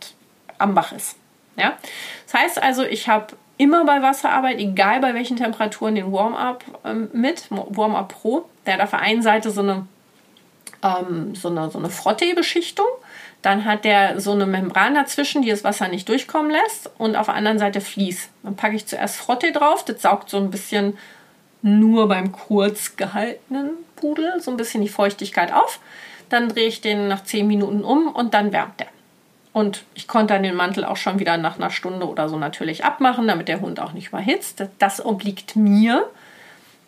am Bach ist. Ja? Das heißt also, ich habe immer bei Wasserarbeit, egal bei welchen Temperaturen, den Warm-up ähm, mit, Warm-up Pro. Der hat auf der einen Seite so eine, ähm, so eine, so eine Frottee-Beschichtung dann hat der so eine Membran dazwischen, die das Wasser nicht durchkommen lässt. Und auf der anderen Seite Vlies. Dann packe ich zuerst Frotte drauf. Das saugt so ein bisschen nur beim kurz gehaltenen Pudel so ein bisschen die Feuchtigkeit auf. Dann drehe ich den nach 10 Minuten um und dann wärmt der. Und ich konnte dann den Mantel auch schon wieder nach einer Stunde oder so natürlich abmachen, damit der Hund auch nicht überhitzt. Das obliegt mir,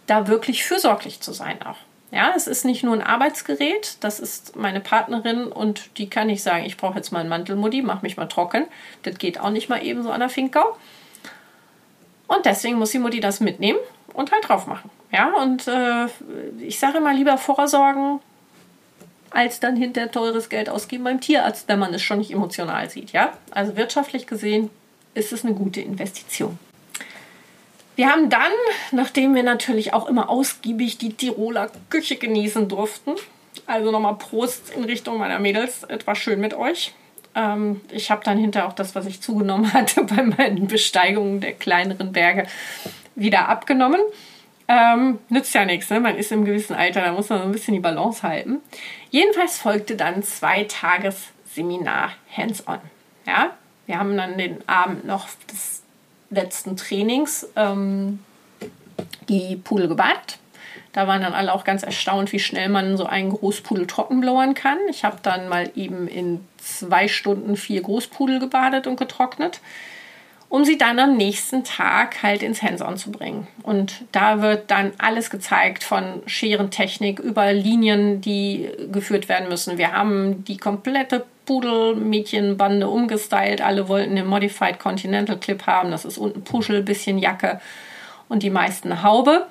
da wirklich fürsorglich zu sein auch. Ja, es ist nicht nur ein Arbeitsgerät, das ist meine Partnerin und die kann nicht sagen, ich brauche jetzt mal einen Mantelmodi, mach mich mal trocken. Das geht auch nicht mal eben so an der Finkau. Und deswegen muss die Mutti das mitnehmen und halt drauf machen. Ja, und äh, ich sage immer lieber vorsorgen, als dann hinter teures Geld ausgeben beim Tierarzt, wenn man es schon nicht emotional sieht. Ja, also wirtschaftlich gesehen ist es eine gute Investition. Wir haben dann, nachdem wir natürlich auch immer ausgiebig die Tiroler Küche genießen durften, also nochmal Prost in Richtung meiner Mädels, etwas schön mit euch. Ähm, ich habe dann hinterher auch das, was ich zugenommen [laughs] hatte bei meinen Besteigungen der kleineren Berge, wieder abgenommen. Ähm, nützt ja nichts, ne? man ist im gewissen Alter, da muss man so ein bisschen die Balance halten. Jedenfalls folgte dann zwei Tages Seminar Hands-on. Ja? Wir haben dann den Abend noch des letzten Trainings ähm, die Pudel gebadet. Da waren dann alle auch ganz erstaunt, wie schnell man so einen Großpudel trockenblauern kann. Ich habe dann mal eben in zwei Stunden vier Großpudel gebadet und getrocknet um sie dann am nächsten Tag halt ins Hands-on zu bringen. Und da wird dann alles gezeigt von Scherentechnik über Linien, die geführt werden müssen. Wir haben die komplette Pudel-Mädchenbande umgestylt. Alle wollten den Modified Continental Clip haben. Das ist unten Puschel, bisschen Jacke und die meisten Haube.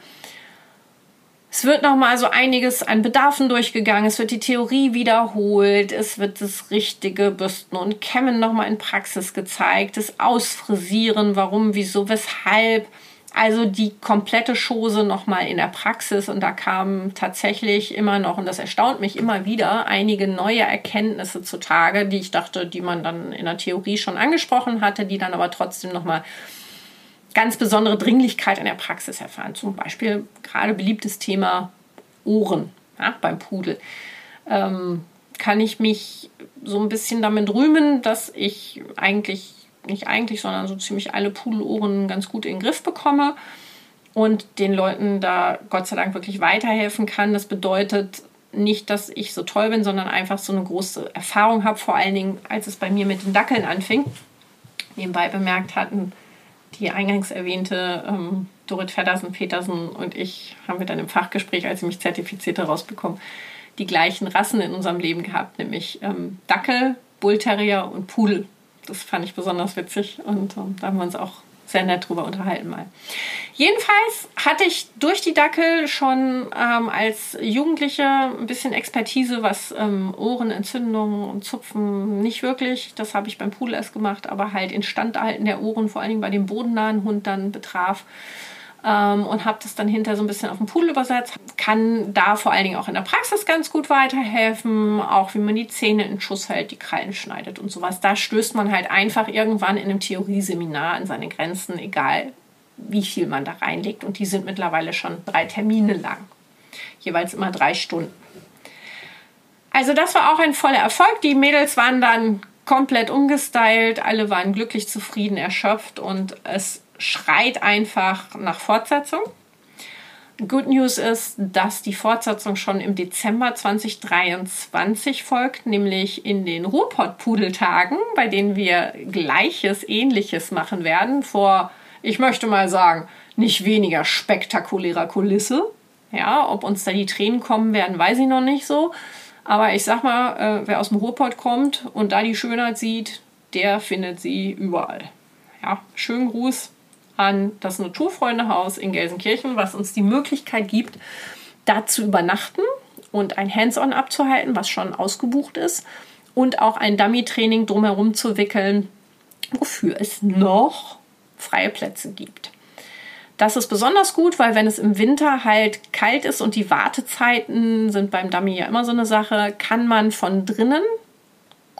Es wird noch mal so einiges an Bedarfen durchgegangen. Es wird die Theorie wiederholt. Es wird das richtige Bürsten und Kämmen noch mal in Praxis gezeigt. Das Ausfrisieren, warum, wieso, weshalb. Also die komplette Chose noch mal in der Praxis. Und da kamen tatsächlich immer noch, und das erstaunt mich immer wieder, einige neue Erkenntnisse zutage, die ich dachte, die man dann in der Theorie schon angesprochen hatte, die dann aber trotzdem noch mal ganz besondere Dringlichkeit in der Praxis erfahren. Zum Beispiel gerade beliebtes Thema Ohren ja, beim Pudel. Ähm, kann ich mich so ein bisschen damit rühmen, dass ich eigentlich, nicht eigentlich, sondern so ziemlich alle Pudelohren ganz gut in den Griff bekomme und den Leuten da Gott sei Dank wirklich weiterhelfen kann. Das bedeutet nicht, dass ich so toll bin, sondern einfach so eine große Erfahrung habe, vor allen Dingen, als es bei mir mit den Dackeln anfing. Nebenbei bemerkt hatten die eingangs erwähnte ähm, Dorit Feddersen-Petersen und ich haben wir dann im Fachgespräch, als sie mich zertifizierte, rausbekommen, die gleichen Rassen in unserem Leben gehabt, nämlich ähm, Dackel, Bullterrier und Pudel. Das fand ich besonders witzig und ähm, da haben wir uns auch sehr nett drüber unterhalten mal. Jedenfalls hatte ich durch die Dackel schon ähm, als Jugendliche ein bisschen Expertise, was ähm, Ohrenentzündungen und Zupfen nicht wirklich. Das habe ich beim Pudel erst gemacht, aber halt Instandhalten der Ohren, vor allen Dingen bei dem bodennahen Hund dann betraf ähm, und habe das dann hinter so ein bisschen auf den Pudel übersetzt. Kann da vor allen Dingen auch in der Praxis ganz gut weiterhelfen, auch wie man die Zähne in Schuss hält, die Krallen schneidet und sowas. Da stößt man halt einfach irgendwann in einem Theorieseminar an seine Grenzen, egal wie viel man da reinlegt. Und die sind mittlerweile schon drei Termine lang, jeweils immer drei Stunden. Also das war auch ein voller Erfolg. Die Mädels waren dann komplett umgestylt, alle waren glücklich, zufrieden, erschöpft und es schreit einfach nach Fortsetzung. Good News ist, dass die Fortsetzung schon im Dezember 2023 folgt, nämlich in den Ruhrpott-Pudeltagen, bei denen wir Gleiches, Ähnliches machen werden, vor, ich möchte mal sagen, nicht weniger spektakulärer Kulisse. Ja, ob uns da die Tränen kommen werden, weiß ich noch nicht so. Aber ich sag mal, äh, wer aus dem Ruhrpott kommt und da die Schönheit sieht, der findet sie überall. Ja, schönen Gruß an das Naturfreundehaus in Gelsenkirchen, was uns die Möglichkeit gibt, da zu übernachten und ein Hands-on abzuhalten, was schon ausgebucht ist, und auch ein Dummy-Training drumherum zu wickeln, wofür es noch freie Plätze gibt. Das ist besonders gut, weil wenn es im Winter halt kalt ist und die Wartezeiten sind beim Dummy ja immer so eine Sache, kann man von drinnen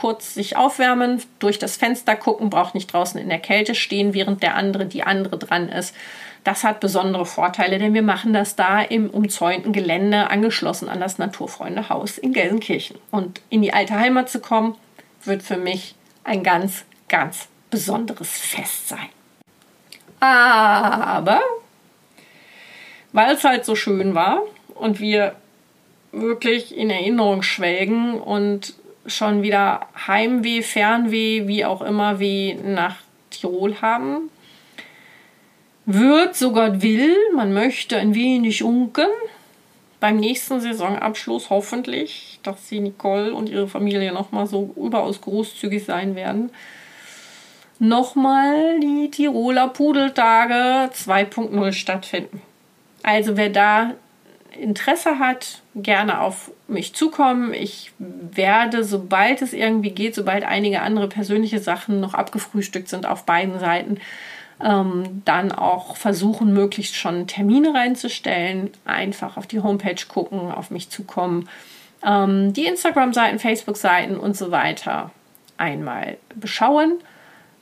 kurz sich aufwärmen, durch das Fenster gucken, braucht nicht draußen in der Kälte stehen, während der andere, die andere dran ist. Das hat besondere Vorteile, denn wir machen das da im umzäunten Gelände angeschlossen an das Naturfreundehaus in Gelsenkirchen. Und in die alte Heimat zu kommen, wird für mich ein ganz, ganz besonderes Fest sein. Aber weil es halt so schön war und wir wirklich in Erinnerung schwelgen und schon wieder Heimweh, Fernweh, wie auch immer, wie nach Tirol haben. Wird, so Gott will, man möchte ein wenig unken. Beim nächsten Saisonabschluss hoffentlich, dass sie Nicole und ihre Familie nochmal so überaus großzügig sein werden. Nochmal die Tiroler Pudeltage 2.0 stattfinden. Also wer da Interesse hat, gerne auf mich zukommen. Ich werde, sobald es irgendwie geht, sobald einige andere persönliche Sachen noch abgefrühstückt sind auf beiden Seiten, ähm, dann auch versuchen, möglichst schon Termine reinzustellen. Einfach auf die Homepage gucken, auf mich zukommen. Ähm, die Instagram-Seiten, Facebook-Seiten und so weiter einmal beschauen.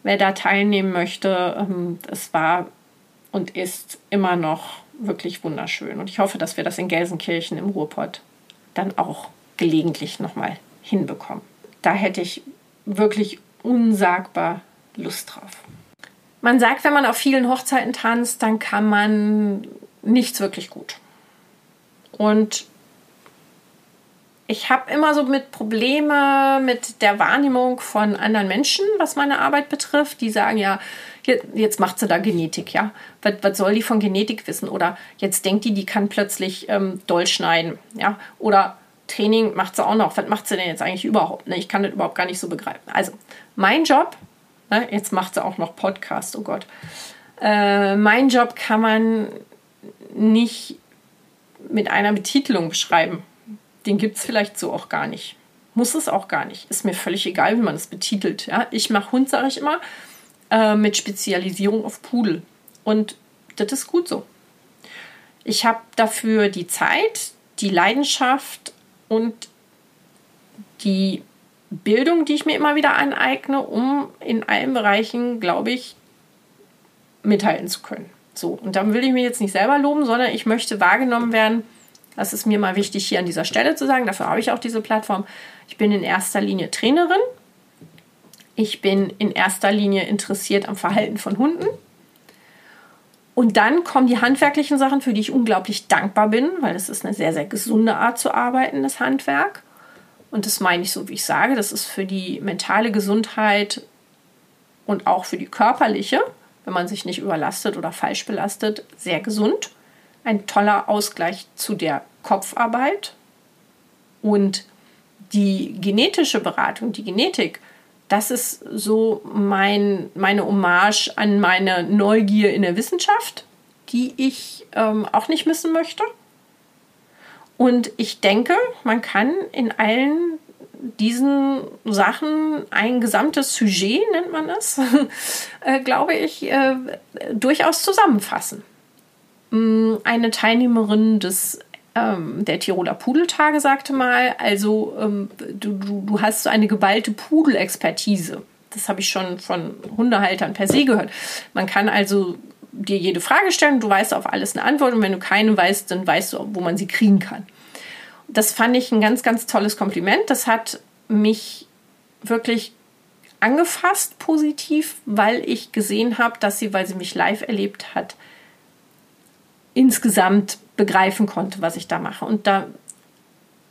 Wer da teilnehmen möchte, ähm, es war und ist immer noch wirklich wunderschön. Und ich hoffe, dass wir das in Gelsenkirchen im Ruhrpott dann auch gelegentlich nochmal hinbekommen. Da hätte ich wirklich unsagbar Lust drauf. Man sagt, wenn man auf vielen Hochzeiten tanzt, dann kann man nichts wirklich gut. Und ich habe immer so mit Probleme mit der Wahrnehmung von anderen Menschen, was meine Arbeit betrifft. Die sagen ja, jetzt macht sie da Genetik, ja. Was, was soll die von Genetik wissen? Oder jetzt denkt die, die kann plötzlich ähm, doll schneiden, ja. Oder Training macht sie auch noch. Was macht sie denn jetzt eigentlich überhaupt? Ne? Ich kann das überhaupt gar nicht so begreifen. Also, mein Job, ne, jetzt macht sie auch noch Podcast, oh Gott. Äh, mein Job kann man nicht mit einer Betitelung beschreiben. Den gibt es vielleicht so auch gar nicht. Muss es auch gar nicht. Ist mir völlig egal, wie man es betitelt. Ja? Ich mache Hund, sage ich immer, äh, mit Spezialisierung auf Pudel. Und das ist gut so. Ich habe dafür die Zeit, die Leidenschaft und die Bildung, die ich mir immer wieder aneigne, um in allen Bereichen, glaube ich, mithalten zu können. So, und dann will ich mich jetzt nicht selber loben, sondern ich möchte wahrgenommen werden. Das ist mir mal wichtig hier an dieser Stelle zu sagen. Dafür habe ich auch diese Plattform. Ich bin in erster Linie Trainerin. Ich bin in erster Linie interessiert am Verhalten von Hunden. Und dann kommen die handwerklichen Sachen, für die ich unglaublich dankbar bin, weil das ist eine sehr, sehr gesunde Art zu arbeiten, das Handwerk. Und das meine ich so, wie ich sage. Das ist für die mentale Gesundheit und auch für die körperliche, wenn man sich nicht überlastet oder falsch belastet, sehr gesund. Ein toller Ausgleich zu der Kopfarbeit. Und die genetische Beratung, die Genetik, das ist so mein, meine Hommage an meine Neugier in der Wissenschaft, die ich ähm, auch nicht missen möchte. Und ich denke, man kann in allen diesen Sachen ein gesamtes Sujet, nennt man es, [laughs] äh, glaube ich, äh, durchaus zusammenfassen. Mm, eine Teilnehmerin des ähm, der Tiroler Pudeltage sagte mal, also ähm, du, du, du hast so eine geballte Pudelexpertise. Das habe ich schon von Hundehaltern per se gehört. Man kann also dir jede Frage stellen, du weißt auf alles eine Antwort und wenn du keine weißt, dann weißt du, wo man sie kriegen kann. Das fand ich ein ganz, ganz tolles Kompliment. Das hat mich wirklich angefasst positiv, weil ich gesehen habe, dass sie, weil sie mich live erlebt hat, insgesamt begreifen konnte, was ich da mache. Und da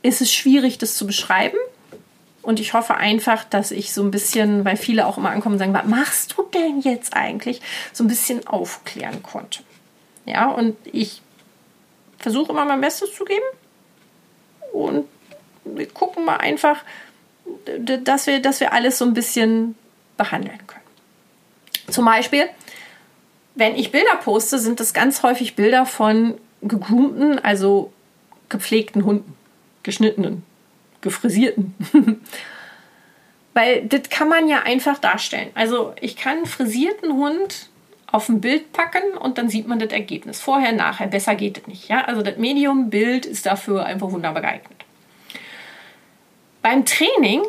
ist es schwierig, das zu beschreiben. Und ich hoffe einfach, dass ich so ein bisschen, weil viele auch immer ankommen und sagen, was machst du denn jetzt eigentlich, so ein bisschen aufklären konnte. Ja, und ich versuche immer mein Bestes zu geben. Und wir gucken mal einfach, dass wir, dass wir alles so ein bisschen behandeln können. Zum Beispiel, wenn ich Bilder poste, sind das ganz häufig Bilder von gegroomten, also gepflegten Hunden, geschnittenen, gefrisierten. [laughs] Weil das kann man ja einfach darstellen. Also ich kann einen frisierten Hund auf ein Bild packen und dann sieht man das Ergebnis. Vorher, nachher. Besser geht es nicht. Ja? Also das Medium-Bild ist dafür einfach wunderbar geeignet. Beim Training,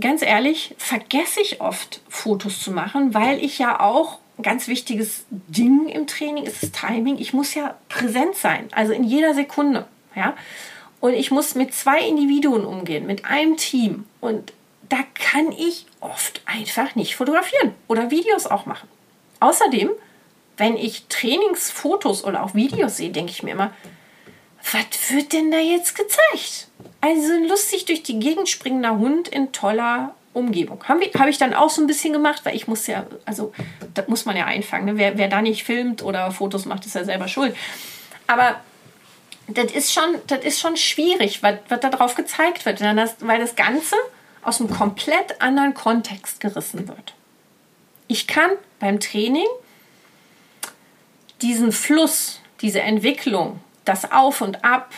ganz ehrlich, vergesse ich oft Fotos zu machen, weil ich ja auch ganz wichtiges Ding im Training ist das Timing. Ich muss ja präsent sein, also in jeder Sekunde. Ja? Und ich muss mit zwei Individuen umgehen, mit einem Team. Und da kann ich oft einfach nicht fotografieren oder Videos auch machen. Außerdem, wenn ich Trainingsfotos oder auch Videos sehe, denke ich mir immer, was wird denn da jetzt gezeigt? Also ein lustig durch die Gegend springender Hund in toller Umgebung. Habe hab ich dann auch so ein bisschen gemacht, weil ich muss ja, also das muss man ja einfangen. Ne? Wer, wer da nicht filmt oder Fotos macht, ist ja selber schuld. Aber das ist schon, das ist schon schwierig, was, was da drauf gezeigt wird, weil das Ganze aus einem komplett anderen Kontext gerissen wird. Ich kann beim Training diesen Fluss, diese Entwicklung, das Auf und Ab,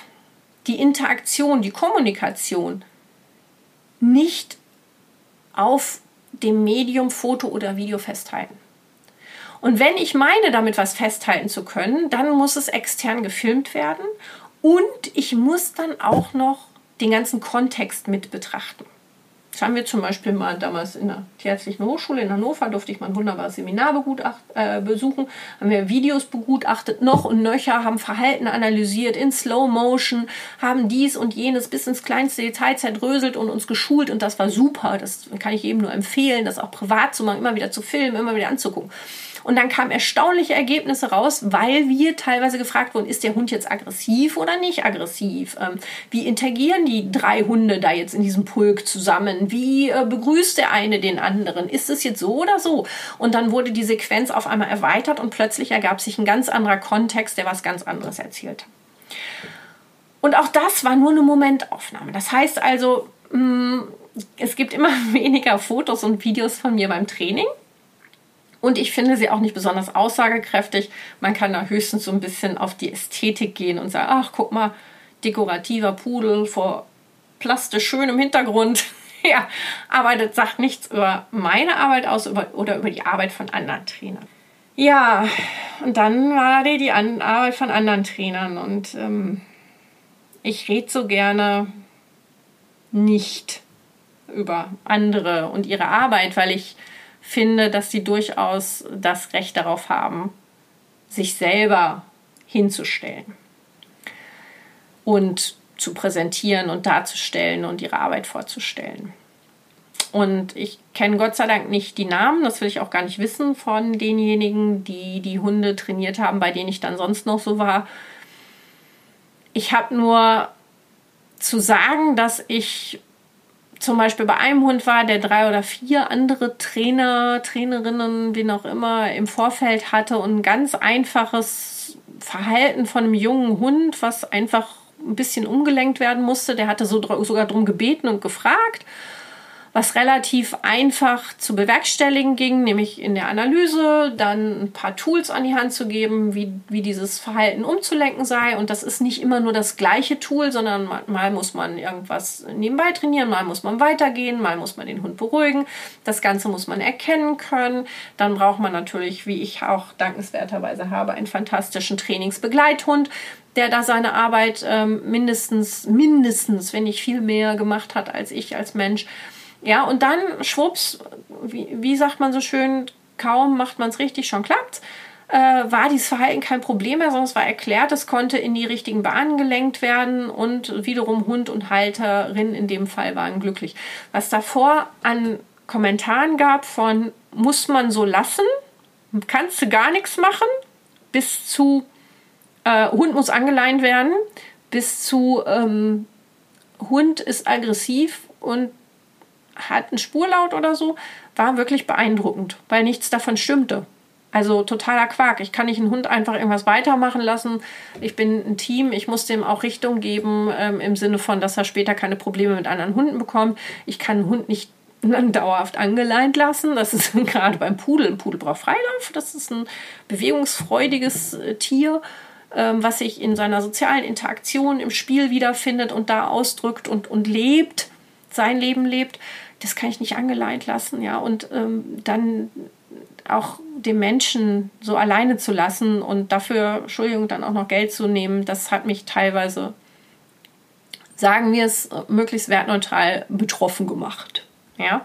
die Interaktion, die Kommunikation nicht auf dem Medium Foto oder Video festhalten. Und wenn ich meine, damit was festhalten zu können, dann muss es extern gefilmt werden und ich muss dann auch noch den ganzen Kontext mit betrachten. Das haben wir zum Beispiel mal damals in der Tierärztlichen Hochschule in Hannover, durfte ich mal ein wunderbares Seminar äh, besuchen, haben wir Videos begutachtet, noch und nöcher, haben Verhalten analysiert in Slow Motion, haben dies und jenes bis ins kleinste Detail zerdröselt und uns geschult und das war super. Das kann ich jedem nur empfehlen, das auch privat zu machen, immer wieder zu filmen, immer wieder anzugucken. Und dann kamen erstaunliche Ergebnisse raus, weil wir teilweise gefragt wurden, ist der Hund jetzt aggressiv oder nicht aggressiv? Ähm, wie interagieren die drei Hunde da jetzt in diesem Pulk zusammen? Wie äh, begrüßt der eine den anderen? Ist es jetzt so oder so? Und dann wurde die Sequenz auf einmal erweitert und plötzlich ergab sich ein ganz anderer Kontext, der was ganz anderes erzählt. Und auch das war nur eine Momentaufnahme. Das heißt also, mm, es gibt immer [laughs] weniger Fotos und Videos von mir beim Training. Und ich finde sie auch nicht besonders aussagekräftig. Man kann da höchstens so ein bisschen auf die Ästhetik gehen und sagen, ach, guck mal, dekorativer Pudel vor plastisch schönem Hintergrund. [laughs] ja, aber das sagt nichts über meine Arbeit aus oder über die Arbeit von anderen Trainern. Ja, und dann war die, die Arbeit von anderen Trainern und ähm, ich rede so gerne nicht über andere und ihre Arbeit, weil ich finde, dass sie durchaus das Recht darauf haben, sich selber hinzustellen und zu präsentieren und darzustellen und ihre Arbeit vorzustellen. Und ich kenne Gott sei Dank nicht die Namen, das will ich auch gar nicht wissen von denjenigen, die die Hunde trainiert haben, bei denen ich dann sonst noch so war. Ich habe nur zu sagen, dass ich zum Beispiel bei einem Hund war, der drei oder vier andere Trainer, Trainerinnen, wie auch immer, im Vorfeld hatte und ein ganz einfaches Verhalten von einem jungen Hund, was einfach ein bisschen umgelenkt werden musste. Der hatte so, sogar darum gebeten und gefragt was relativ einfach zu bewerkstelligen ging, nämlich in der Analyse dann ein paar Tools an die Hand zu geben, wie, wie dieses Verhalten umzulenken sei. Und das ist nicht immer nur das gleiche Tool, sondern mal, muss man irgendwas nebenbei trainieren, mal muss man weitergehen, mal muss man den Hund beruhigen. Das Ganze muss man erkennen können. Dann braucht man natürlich, wie ich auch dankenswerterweise habe, einen fantastischen Trainingsbegleithund, der da seine Arbeit ähm, mindestens, mindestens, wenn nicht viel mehr gemacht hat als ich als Mensch. Ja, und dann schwupps, wie, wie sagt man so schön, kaum macht man es richtig, schon klappt. Äh, war dieses Verhalten kein Problem mehr, sondern es war erklärt, es konnte in die richtigen Bahnen gelenkt werden und wiederum Hund und Halterin in dem Fall waren glücklich. Was davor an Kommentaren gab von muss man so lassen, kannst du gar nichts machen, bis zu äh, Hund muss angeleint werden, bis zu ähm, Hund ist aggressiv und hat einen Spurlaut oder so, war wirklich beeindruckend, weil nichts davon stimmte. Also totaler Quark. Ich kann nicht einen Hund einfach irgendwas weitermachen lassen. Ich bin ein Team. Ich muss dem auch Richtung geben ähm, im Sinne von, dass er später keine Probleme mit anderen Hunden bekommt. Ich kann einen Hund nicht dauerhaft angeleint lassen. Das ist [laughs] gerade beim Pudel. Ein Pudel braucht Freilauf. Das ist ein bewegungsfreudiges äh, Tier, ähm, was sich in seiner sozialen Interaktion im Spiel wiederfindet und da ausdrückt und, und lebt, sein Leben lebt das kann ich nicht angeleint lassen, ja, und ähm, dann auch den Menschen so alleine zu lassen und dafür, Entschuldigung, dann auch noch Geld zu nehmen, das hat mich teilweise, sagen wir es, möglichst wertneutral betroffen gemacht, ja.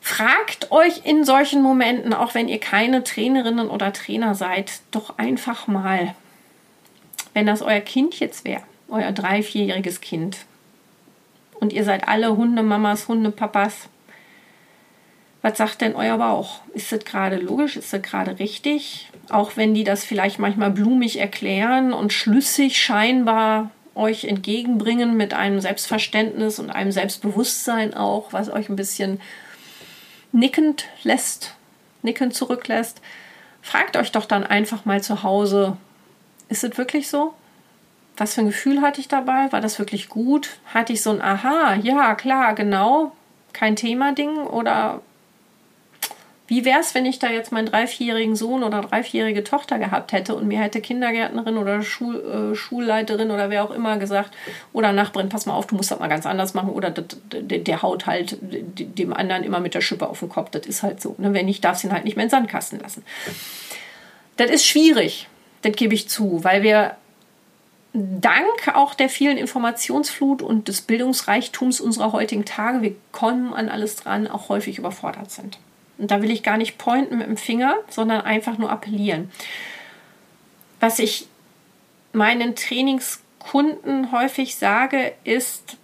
Fragt euch in solchen Momenten, auch wenn ihr keine Trainerinnen oder Trainer seid, doch einfach mal, wenn das euer Kind jetzt wäre, euer drei-, vierjähriges Kind, und ihr seid alle Hundemamas, Hundepapas. Was sagt denn euer Bauch? Ist das gerade logisch? Ist das gerade richtig? Auch wenn die das vielleicht manchmal blumig erklären und schlüssig scheinbar euch entgegenbringen mit einem Selbstverständnis und einem Selbstbewusstsein auch, was euch ein bisschen nickend lässt, nickend zurücklässt. Fragt euch doch dann einfach mal zu Hause, ist es wirklich so? Was für ein Gefühl hatte ich dabei? War das wirklich gut? Hatte ich so ein Aha, ja, klar, genau, kein Thema-Ding? Oder wie wäre es, wenn ich da jetzt meinen drei-, vierjährigen Sohn oder drei-, vierjährige Tochter gehabt hätte und mir hätte Kindergärtnerin oder Schul, äh, Schulleiterin oder wer auch immer gesagt, oder Nachbarin, pass mal auf, du musst das mal ganz anders machen, oder der, der haut halt dem anderen immer mit der Schippe auf den Kopf, das ist halt so. Ne? Wenn nicht, darfst du ihn halt nicht mehr in den Sandkasten lassen. Das ist schwierig, das gebe ich zu, weil wir dank auch der vielen Informationsflut und des Bildungsreichtums unserer heutigen Tage, wir kommen an alles dran, auch häufig überfordert sind. Und da will ich gar nicht pointen mit dem Finger, sondern einfach nur appellieren. Was ich meinen Trainingskunden häufig sage, ist,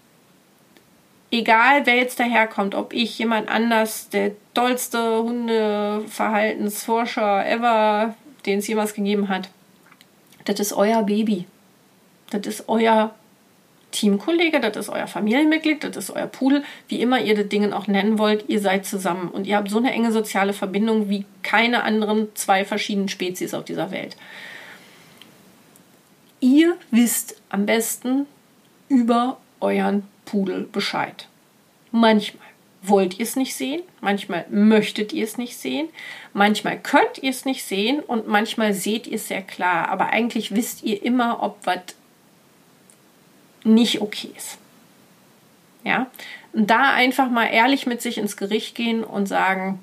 egal wer jetzt daherkommt, ob ich jemand anders, der tollste Hundeverhaltensforscher ever, den es jemals gegeben hat, das ist euer Baby. Das ist euer Teamkollege, das ist euer Familienmitglied, das ist euer Pudel, wie immer ihr das Ding auch nennen wollt, ihr seid zusammen und ihr habt so eine enge soziale Verbindung wie keine anderen zwei verschiedenen Spezies auf dieser Welt. Ihr wisst am besten über euren Pudel Bescheid. Manchmal wollt ihr es nicht sehen, manchmal möchtet ihr es nicht sehen, manchmal könnt ihr es nicht sehen und manchmal seht ihr es sehr klar, aber eigentlich wisst ihr immer, ob was nicht okay ist. Ja, und da einfach mal ehrlich mit sich ins Gericht gehen und sagen,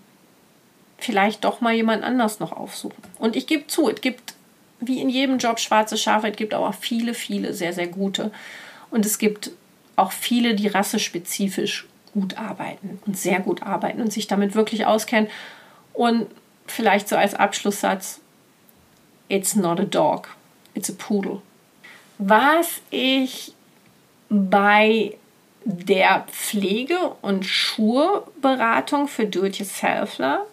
vielleicht doch mal jemand anders noch aufsuchen. Und ich gebe zu, es gibt wie in jedem Job schwarze Schafe, es gibt aber viele, viele sehr, sehr gute. Und es gibt auch viele, die rassespezifisch gut arbeiten und sehr gut arbeiten und sich damit wirklich auskennen. Und vielleicht so als Abschlusssatz, it's not a dog, it's a poodle. Was ich bei der Pflege- und Schuhberatung für Do-it-yourselfler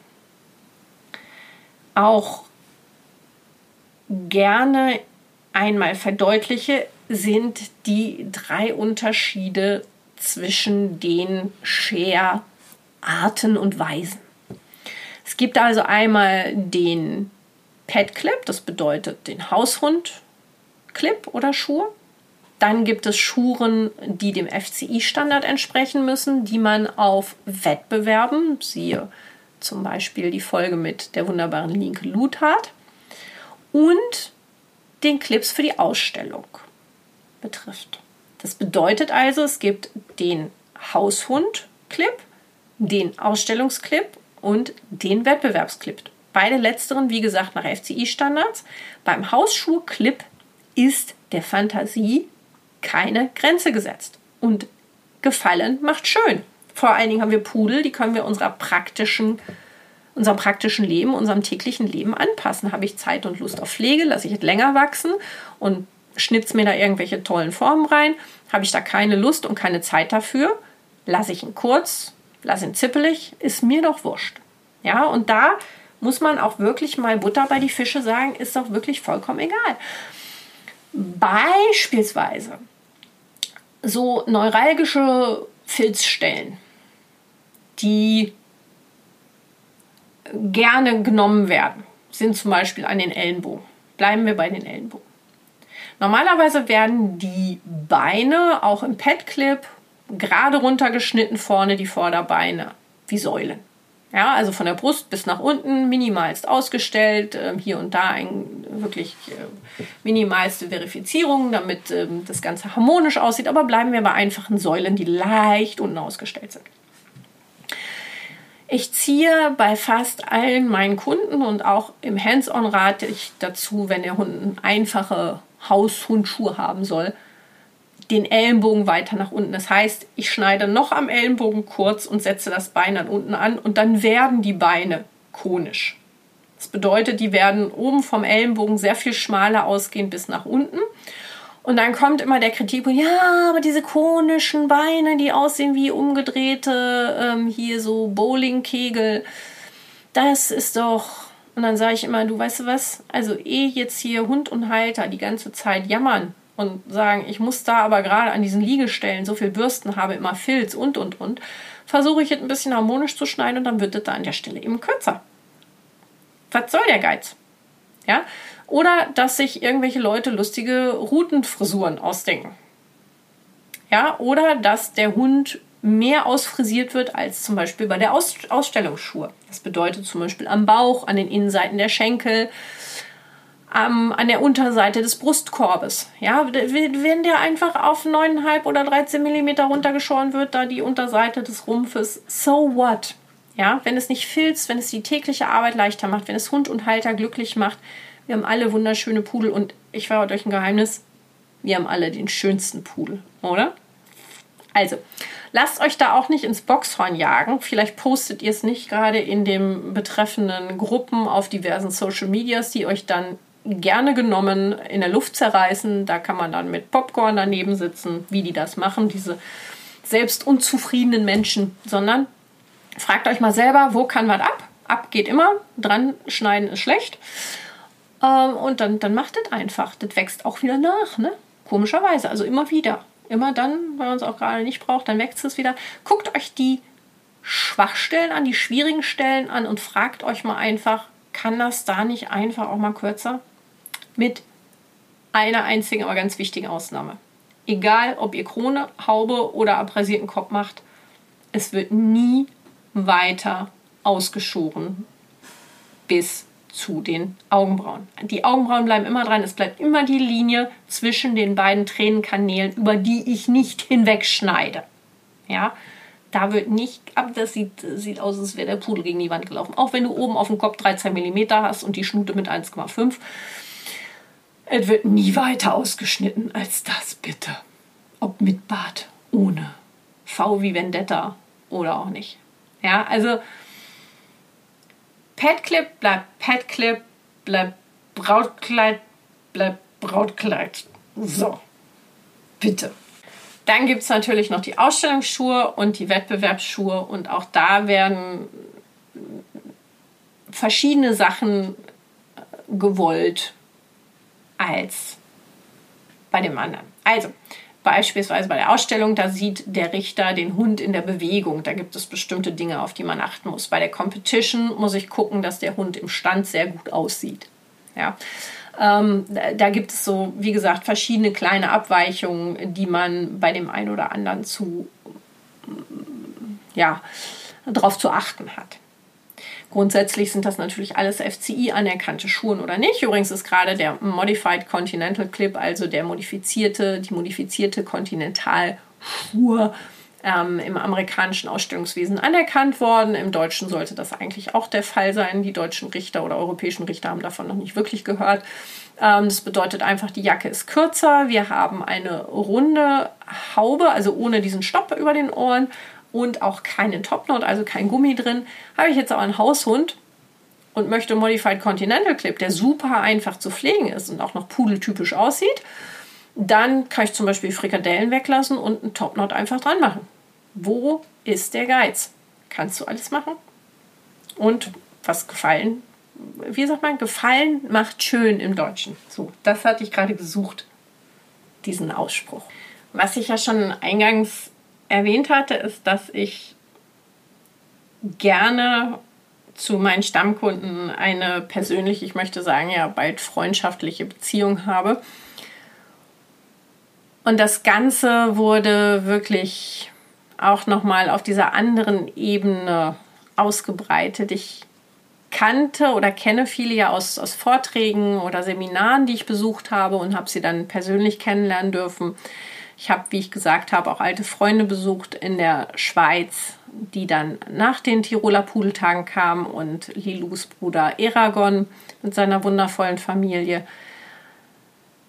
auch gerne einmal verdeutliche, sind die drei Unterschiede zwischen den Share-Arten und Weisen. Es gibt also einmal den Pet Clip, das bedeutet den Haushund Clip oder Schuhe. Dann gibt es Schuren, die dem FCI-Standard entsprechen müssen, die man auf Wettbewerben, siehe zum Beispiel die Folge mit der wunderbaren Linke Lut hat, und den Clips für die Ausstellung betrifft. Das bedeutet also, es gibt den Haushund-Clip, den Ausstellungsclip und den Wettbewerbsclip. Beide letzteren, wie gesagt, nach FCI-Standards. Beim Hausschuh-Clip ist der Fantasie keine Grenze gesetzt. Und gefallen macht schön. Vor allen Dingen haben wir Pudel, die können wir unserer praktischen, unserem praktischen Leben, unserem täglichen Leben anpassen. Habe ich Zeit und Lust auf Pflege, lasse ich es länger wachsen und schnitze mir da irgendwelche tollen Formen rein. Habe ich da keine Lust und keine Zeit dafür, lasse ich ihn kurz, lasse ihn zippelig, ist mir doch wurscht. Ja, und da muss man auch wirklich mal Butter bei die Fische sagen, ist doch wirklich vollkommen egal. Beispielsweise so neuralgische Filzstellen, die gerne genommen werden, sind zum Beispiel an den Ellenbogen. Bleiben wir bei den Ellenbogen. Normalerweise werden die Beine auch im Pet-Clip gerade runtergeschnitten, vorne die Vorderbeine wie Säulen. Ja, also von der Brust bis nach unten minimalst ausgestellt, äh, hier und da ein wirklich äh, minimalste Verifizierung, damit äh, das Ganze harmonisch aussieht. Aber bleiben wir bei einfachen Säulen, die leicht unten ausgestellt sind. Ich ziehe bei fast allen meinen Kunden und auch im Hands-on rate ich dazu, wenn der Hund einfache Haushundschuhe haben soll, den Ellenbogen weiter nach unten. Das heißt, ich schneide noch am Ellenbogen kurz und setze das Bein dann unten an und dann werden die Beine konisch. Das bedeutet, die werden oben vom Ellenbogen sehr viel schmaler ausgehen bis nach unten. Und dann kommt immer der Kritikpunkt, ja, aber diese konischen Beine, die aussehen wie umgedrehte, ähm, hier so Bowlingkegel, das ist doch. Und dann sage ich immer, du weißt du was, also eh jetzt hier Hund und Halter die ganze Zeit jammern und sagen, ich muss da aber gerade an diesen Liegestellen so viel Bürsten habe, immer Filz und und und, versuche ich es ein bisschen harmonisch zu schneiden und dann wird es da an der Stelle eben kürzer. Was soll der Geiz? Ja? Oder dass sich irgendwelche Leute lustige Routenfrisuren ausdenken. Ja, oder dass der Hund mehr ausfrisiert wird als zum Beispiel bei der Aus Ausstellungsschuhe. Das bedeutet zum Beispiel am Bauch, an den Innenseiten der Schenkel, ähm, an der Unterseite des Brustkorbes. Ja, wenn der einfach auf 9,5 oder 13 mm runtergeschoren wird, da die Unterseite des Rumpfes, so what? Ja, wenn es nicht filzt, wenn es die tägliche Arbeit leichter macht, wenn es Hund und Halter glücklich macht. Wir haben alle wunderschöne Pudel und ich verrate euch ein Geheimnis. Wir haben alle den schönsten Pudel, oder? Also, lasst euch da auch nicht ins Boxhorn jagen. Vielleicht postet ihr es nicht gerade in den betreffenden Gruppen auf diversen Social Medias, die euch dann gerne genommen in der Luft zerreißen. Da kann man dann mit Popcorn daneben sitzen, wie die das machen, diese selbst unzufriedenen Menschen, sondern fragt euch mal selber, wo kann was ab? Ab geht immer, dran schneiden ist schlecht. Ähm, und dann, dann macht das einfach. Das wächst auch wieder nach, ne? Komischerweise, also immer wieder. Immer dann, wenn man es auch gerade nicht braucht, dann wächst es wieder. Guckt euch die Schwachstellen an, die schwierigen Stellen an und fragt euch mal einfach, kann das da nicht einfach auch mal kürzer? Mit einer einzigen, aber ganz wichtigen Ausnahme. Egal, ob ihr Krone, Haube oder abrasierten Kopf macht, es wird nie weiter ausgeschoren bis zu den Augenbrauen. Die Augenbrauen bleiben immer dran. Es bleibt immer die Linie zwischen den beiden Tränenkanälen, über die ich nicht hinwegschneide. Ja, da wird nicht ab. Das sieht, sieht aus, als wäre der Pudel gegen die Wand gelaufen. Auch wenn du oben auf dem Kopf 13 mm hast und die Schnute mit 1,5. Es wird nie weiter ausgeschnitten als das, bitte. Ob mit Bart, ohne. V wie Vendetta oder auch nicht. Ja, also Petclip bleibt Petclip, bleibt Brautkleid, bleibt Brautkleid. So, bitte. Dann gibt es natürlich noch die Ausstellungsschuhe und die Wettbewerbsschuhe und auch da werden verschiedene Sachen gewollt als bei dem anderen. Also, Beispielsweise bei der Ausstellung, da sieht der Richter den Hund in der Bewegung. Da gibt es bestimmte Dinge, auf die man achten muss. Bei der Competition muss ich gucken, dass der Hund im Stand sehr gut aussieht. Ja. Ähm, da gibt es so, wie gesagt, verschiedene kleine Abweichungen, die man bei dem einen oder anderen zu, ja, darauf zu achten hat. Grundsätzlich sind das natürlich alles FCI anerkannte Schuhe oder nicht. Übrigens ist gerade der Modified Continental Clip, also der modifizierte, die modifizierte Kontinentalschuhe ähm, im amerikanischen Ausstellungswesen anerkannt worden. Im Deutschen sollte das eigentlich auch der Fall sein. Die deutschen Richter oder europäischen Richter haben davon noch nicht wirklich gehört. Ähm, das bedeutet einfach, die Jacke ist kürzer. Wir haben eine runde Haube, also ohne diesen Stopp über den Ohren und auch keinen Topknot, also kein Gummi drin. Habe ich jetzt aber einen Haushund und möchte Modified Continental Clip, der super einfach zu pflegen ist und auch noch pudeltypisch aussieht, dann kann ich zum Beispiel Frikadellen weglassen und einen Topknot einfach dran machen. Wo ist der Geiz? Kannst du alles machen? Und was gefallen, wie sagt man, gefallen macht schön im Deutschen. So, das hatte ich gerade gesucht, diesen Ausspruch. Was ich ja schon eingangs erwähnt hatte, ist, dass ich gerne zu meinen Stammkunden eine persönliche, ich möchte sagen, ja bald freundschaftliche Beziehung habe. Und das Ganze wurde wirklich auch nochmal auf dieser anderen Ebene ausgebreitet. Ich kannte oder kenne viele ja aus, aus Vorträgen oder Seminaren, die ich besucht habe und habe sie dann persönlich kennenlernen dürfen. Ich habe, wie ich gesagt habe, auch alte Freunde besucht in der Schweiz, die dann nach den Tiroler Pudeltagen kamen und Lilus Bruder Eragon mit seiner wundervollen Familie.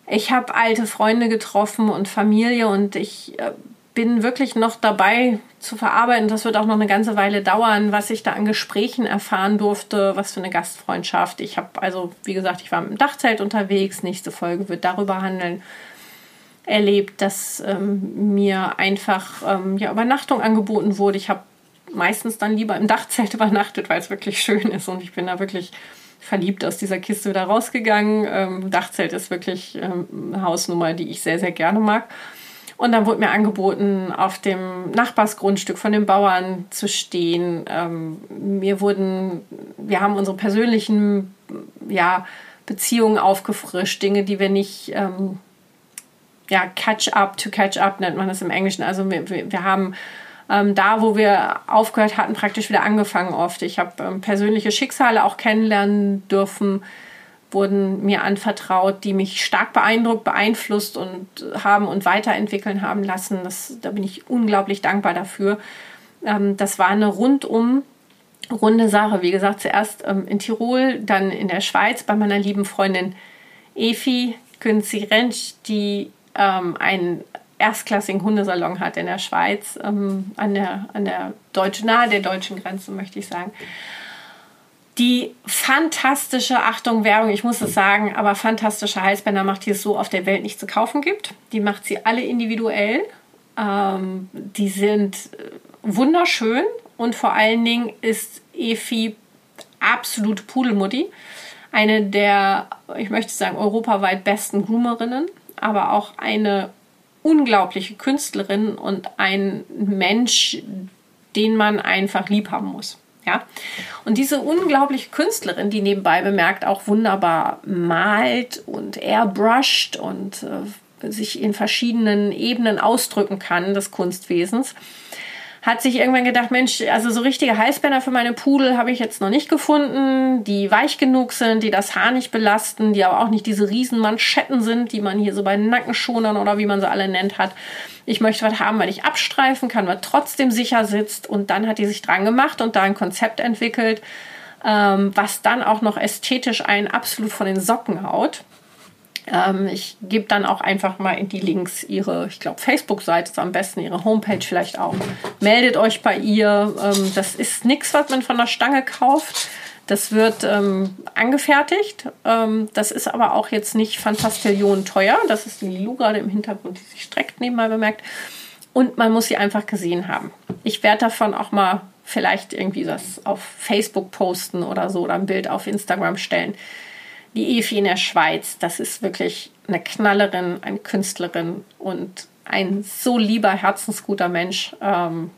Ich habe alte Freunde getroffen und Familie und ich äh, bin wirklich noch dabei zu verarbeiten. Das wird auch noch eine ganze Weile dauern, was ich da an Gesprächen erfahren durfte, was für eine Gastfreundschaft. Ich habe also, wie gesagt, ich war im Dachzelt unterwegs. Nächste Folge wird darüber handeln, erlebt, dass ähm, mir einfach ähm, ja, Übernachtung angeboten wurde. Ich habe meistens dann lieber im Dachzelt [laughs] übernachtet, weil es wirklich schön ist und ich bin da wirklich verliebt aus dieser Kiste wieder rausgegangen. Ähm, Dachzelt ist wirklich ähm, eine Hausnummer, die ich sehr, sehr gerne mag. Und dann wurde mir angeboten, auf dem Nachbarsgrundstück von den Bauern zu stehen. Ähm, mir wurden, wir haben unsere persönlichen ja, Beziehungen aufgefrischt, Dinge, die wir nicht ähm, ja, Catch up to catch up nennt man das im Englischen. Also wir, wir haben ähm, da, wo wir aufgehört hatten, praktisch wieder angefangen oft. Ich habe ähm, persönliche Schicksale auch kennenlernen dürfen, wurden mir anvertraut, die mich stark beeindruckt, beeinflusst und haben und weiterentwickeln haben lassen. Das, da bin ich unglaublich dankbar dafür. Ähm, das war eine rundum runde Sache. Wie gesagt, zuerst ähm, in Tirol, dann in der Schweiz bei meiner lieben Freundin Efi Künzi Rentsch, die ähm, einen erstklassigen Hundesalon hat in der Schweiz, ähm, an der, an der deutschen, nahe der deutschen Grenze, möchte ich sagen. Die fantastische, Achtung, Werbung, ich muss es sagen, aber fantastische Halsbänder macht, die es so auf der Welt nicht zu kaufen gibt. Die macht sie alle individuell. Ähm, die sind äh, wunderschön und vor allen Dingen ist Efi absolut Pudelmutti. Eine der, ich möchte sagen, europaweit besten Groomerinnen, aber auch eine unglaubliche Künstlerin und ein Mensch, den man einfach lieb haben muss. Ja? Und diese unglaubliche Künstlerin, die nebenbei bemerkt auch wunderbar malt und airbrushed und äh, sich in verschiedenen Ebenen ausdrücken kann des Kunstwesens, hat sich irgendwann gedacht, Mensch, also so richtige Halsbänder für meine Pudel habe ich jetzt noch nicht gefunden, die weich genug sind, die das Haar nicht belasten, die aber auch nicht diese riesen Manschetten sind, die man hier so bei Nackenschonern oder wie man sie alle nennt hat. Ich möchte was haben, weil ich abstreifen kann, was trotzdem sicher sitzt. Und dann hat die sich dran gemacht und da ein Konzept entwickelt, ähm, was dann auch noch ästhetisch einen absolut von den Socken haut. Ähm, ich gebe dann auch einfach mal in die Links ihre, ich glaube, Facebook-Seite ist am besten, ihre Homepage vielleicht auch. Meldet euch bei ihr. Ähm, das ist nichts, was man von der Stange kauft. Das wird ähm, angefertigt. Ähm, das ist aber auch jetzt nicht Fantastillion teuer. Das ist die Lilu gerade im Hintergrund, die sich streckt, nebenbei bemerkt. Und man muss sie einfach gesehen haben. Ich werde davon auch mal vielleicht irgendwie das auf Facebook posten oder so oder ein Bild auf Instagram stellen die Evi in der Schweiz, das ist wirklich eine Knallerin, eine Künstlerin und ein so lieber, herzensguter Mensch. Ähm,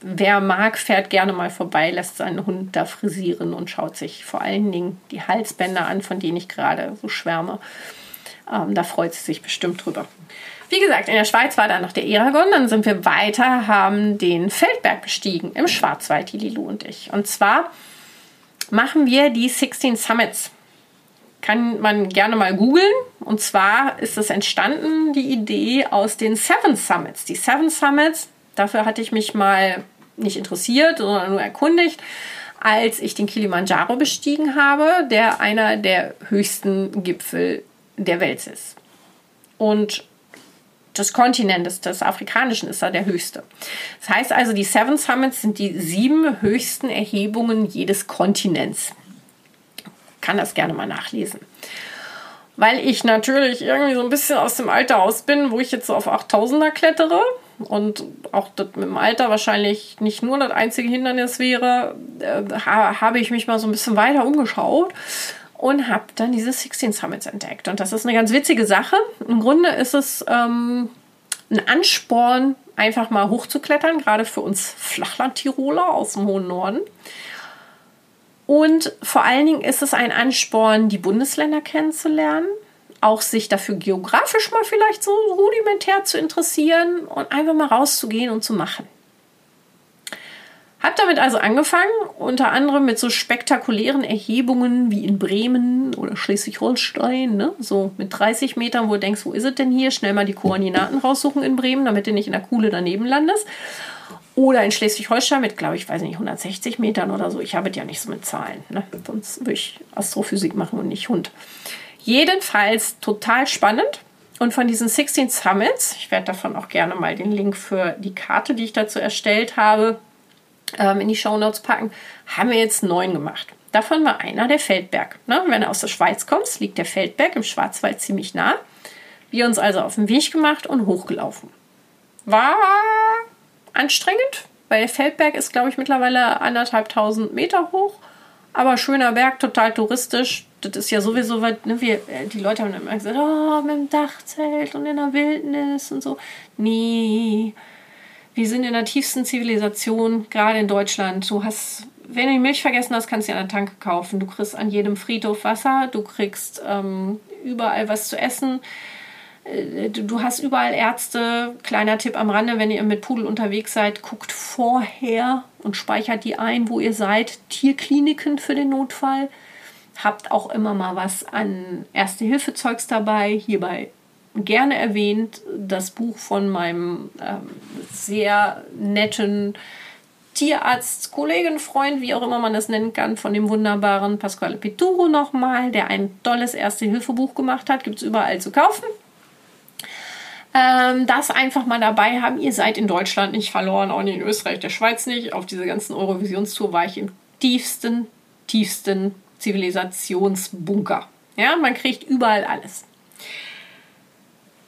wer mag, fährt gerne mal vorbei, lässt seinen Hund da frisieren und schaut sich vor allen Dingen die Halsbänder an, von denen ich gerade so schwärme. Ähm, da freut sie sich bestimmt drüber. Wie gesagt, in der Schweiz war dann noch der Eragon. Dann sind wir weiter, haben den Feldberg bestiegen im Schwarzwald, die Lilu und ich. Und zwar machen wir die 16 Summits kann man gerne mal googeln. Und zwar ist es entstanden, die Idee aus den Seven Summits. Die Seven Summits, dafür hatte ich mich mal nicht interessiert, sondern nur erkundigt, als ich den Kilimanjaro bestiegen habe, der einer der höchsten Gipfel der Welt ist. Und des Kontinentes, des Afrikanischen, ist da der höchste. Das heißt also, die Seven Summits sind die sieben höchsten Erhebungen jedes Kontinents kann das gerne mal nachlesen. Weil ich natürlich irgendwie so ein bisschen aus dem Alter aus bin, wo ich jetzt so auf 8000er klettere und auch das mit dem Alter wahrscheinlich nicht nur das einzige Hindernis wäre, äh, habe ich mich mal so ein bisschen weiter umgeschaut und habe dann diese 16 Summits entdeckt. Und das ist eine ganz witzige Sache. Im Grunde ist es ähm, ein Ansporn, einfach mal hochzuklettern, gerade für uns Flachland-Tiroler aus dem hohen Norden. Und vor allen Dingen ist es ein Ansporn, die Bundesländer kennenzulernen, auch sich dafür geografisch mal vielleicht so rudimentär zu interessieren und einfach mal rauszugehen und zu machen. Hab damit also angefangen, unter anderem mit so spektakulären Erhebungen wie in Bremen oder Schleswig-Holstein, ne? so mit 30 Metern, wo du denkst, wo ist es denn hier? Schnell mal die Koordinaten raussuchen in Bremen, damit du nicht in der Kuhle daneben landest. Oder in Schleswig-Holstein mit, glaube ich, weiß nicht, 160 Metern oder so. Ich habe ja nicht so mit Zahlen. Ne? Sonst würde ich Astrophysik machen und nicht Hund. Jedenfalls total spannend. Und von diesen 16 Summits, ich werde davon auch gerne mal den Link für die Karte, die ich dazu erstellt habe, ähm, in die Show Notes packen, haben wir jetzt neun gemacht. Davon war einer der Feldberg. Ne? Wenn du aus der Schweiz kommst, liegt der Feldberg im Schwarzwald ziemlich nah. Wir uns also auf den Weg gemacht und hochgelaufen. War anstrengend, weil der Feldberg ist, glaube ich, mittlerweile anderthalbtausend Meter hoch. Aber schöner Berg, total touristisch. Das ist ja sowieso was, ne, wir, äh, die Leute haben immer gesagt, oh, mit dem Dachzelt und in der Wildnis und so. Nee, wir sind in der tiefsten Zivilisation, gerade in Deutschland. Du hast, wenn du die Milch vergessen hast, kannst du dir eine Tanke kaufen. Du kriegst an jedem Friedhof Wasser, du kriegst ähm, überall was zu essen. Äh, du hast überall Ärzte. Kleiner Tipp am Rande, wenn ihr mit Pudel unterwegs seid, guckt vorher und speichert die ein, wo ihr seid. Tierkliniken für den Notfall. Habt auch immer mal was an Erste-Hilfe-Zeugs dabei. Hierbei gerne erwähnt das Buch von meinem ähm, sehr netten Tierarzt, Kollegen, Freund, wie auch immer man das nennen kann, von dem wunderbaren Pasquale Pituro nochmal, der ein tolles Erste-Hilfe-Buch gemacht hat. Gibt es überall zu kaufen. Ähm, das einfach mal dabei haben. Ihr seid in Deutschland nicht verloren, auch nicht in Österreich, der Schweiz nicht. Auf dieser ganzen Eurovisionstour war ich im tiefsten, tiefsten Zivilisationsbunker. Ja, man kriegt überall alles.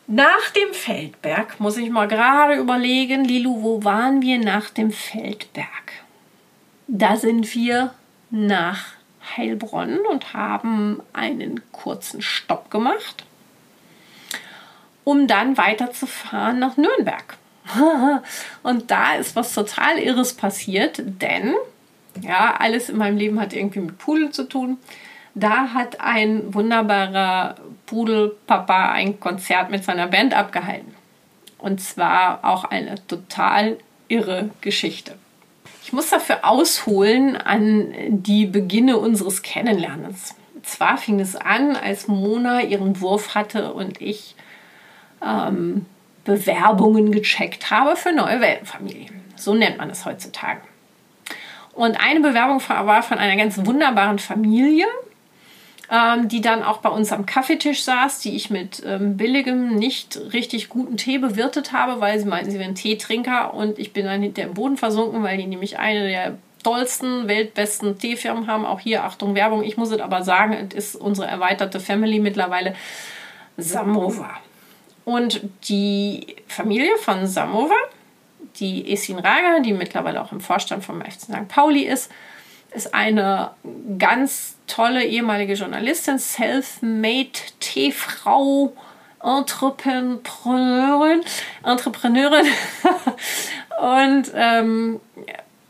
Nach dem Feldberg muss ich mal gerade überlegen, Lilu, wo waren wir nach dem Feldberg? Da sind wir nach Heilbronn und haben einen kurzen Stopp gemacht, um dann weiterzufahren nach Nürnberg. [laughs] und da ist was total Irres passiert, denn ja, alles in meinem Leben hat irgendwie mit Pudel zu tun. Da hat ein wunderbarer Pudelpapa ein Konzert mit seiner Band abgehalten. Und zwar auch eine total irre Geschichte. Ich muss dafür ausholen an die Beginne unseres Kennenlernens. Zwar fing es an, als Mona ihren Wurf hatte und ich ähm, Bewerbungen gecheckt habe für neue Weltenfamilien. So nennt man es heutzutage. Und eine Bewerbung war von einer ganz wunderbaren Familie, ähm, die dann auch bei uns am Kaffeetisch saß, die ich mit ähm, billigem, nicht richtig guten Tee bewirtet habe, weil sie meinten, sie wären Teetrinker und ich bin dann hinter im Boden versunken, weil die nämlich eine der tollsten, weltbesten Teefirmen haben. Auch hier, Achtung, Werbung. Ich muss es aber sagen, es ist unsere erweiterte Family mittlerweile Samova. Und die Familie von Samova, die Esin Raga, die mittlerweile auch im Vorstand vom FC St. Pauli ist, ist eine ganz tolle ehemalige Journalistin, self-made T-Frau, Entrepreneurin, Entrepreneurin [laughs] und ähm,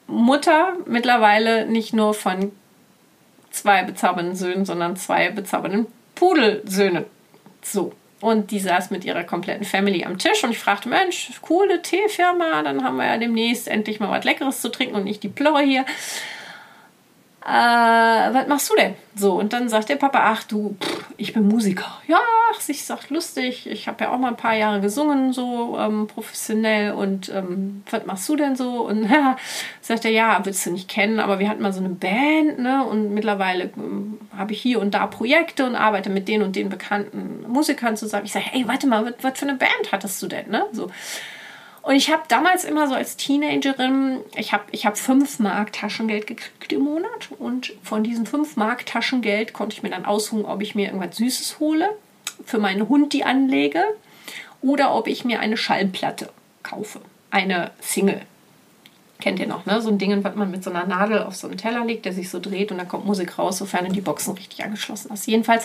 Mutter mittlerweile nicht nur von zwei bezaubernden Söhnen, sondern zwei bezaubernden Pudelsöhnen. So. Und die saß mit ihrer kompletten Family am Tisch und ich fragte, Mensch, coole Teefirma, dann haben wir ja demnächst endlich mal was Leckeres zu trinken und nicht die Plörre hier äh, was machst du denn? So, und dann sagt der Papa, ach du, pff, ich bin Musiker. Ja, ach, ich sag lustig, ich habe ja auch mal ein paar Jahre gesungen, so ähm, professionell und ähm, was machst du denn so? Und ja, [laughs] sagt er, ja, willst du nicht kennen, aber wir hatten mal so eine Band, ne? Und mittlerweile ähm, habe ich hier und da Projekte und arbeite mit den und den bekannten Musikern zusammen. Ich sage, hey, warte mal, was für eine Band hattest du denn, ne? So. Und ich habe damals immer so als Teenagerin, ich habe ich hab 5 Mark Taschengeld gekriegt im Monat. Und von diesen 5 Mark Taschengeld konnte ich mir dann aussuchen, ob ich mir irgendwas Süßes hole, für meinen Hund die anlege, oder ob ich mir eine Schallplatte kaufe. Eine Single. Kennt ihr noch, ne? So ein Ding, was man mit so einer Nadel auf so einen Teller legt, der sich so dreht und dann kommt Musik raus, sofern die Boxen richtig angeschlossen ist. Jedenfalls,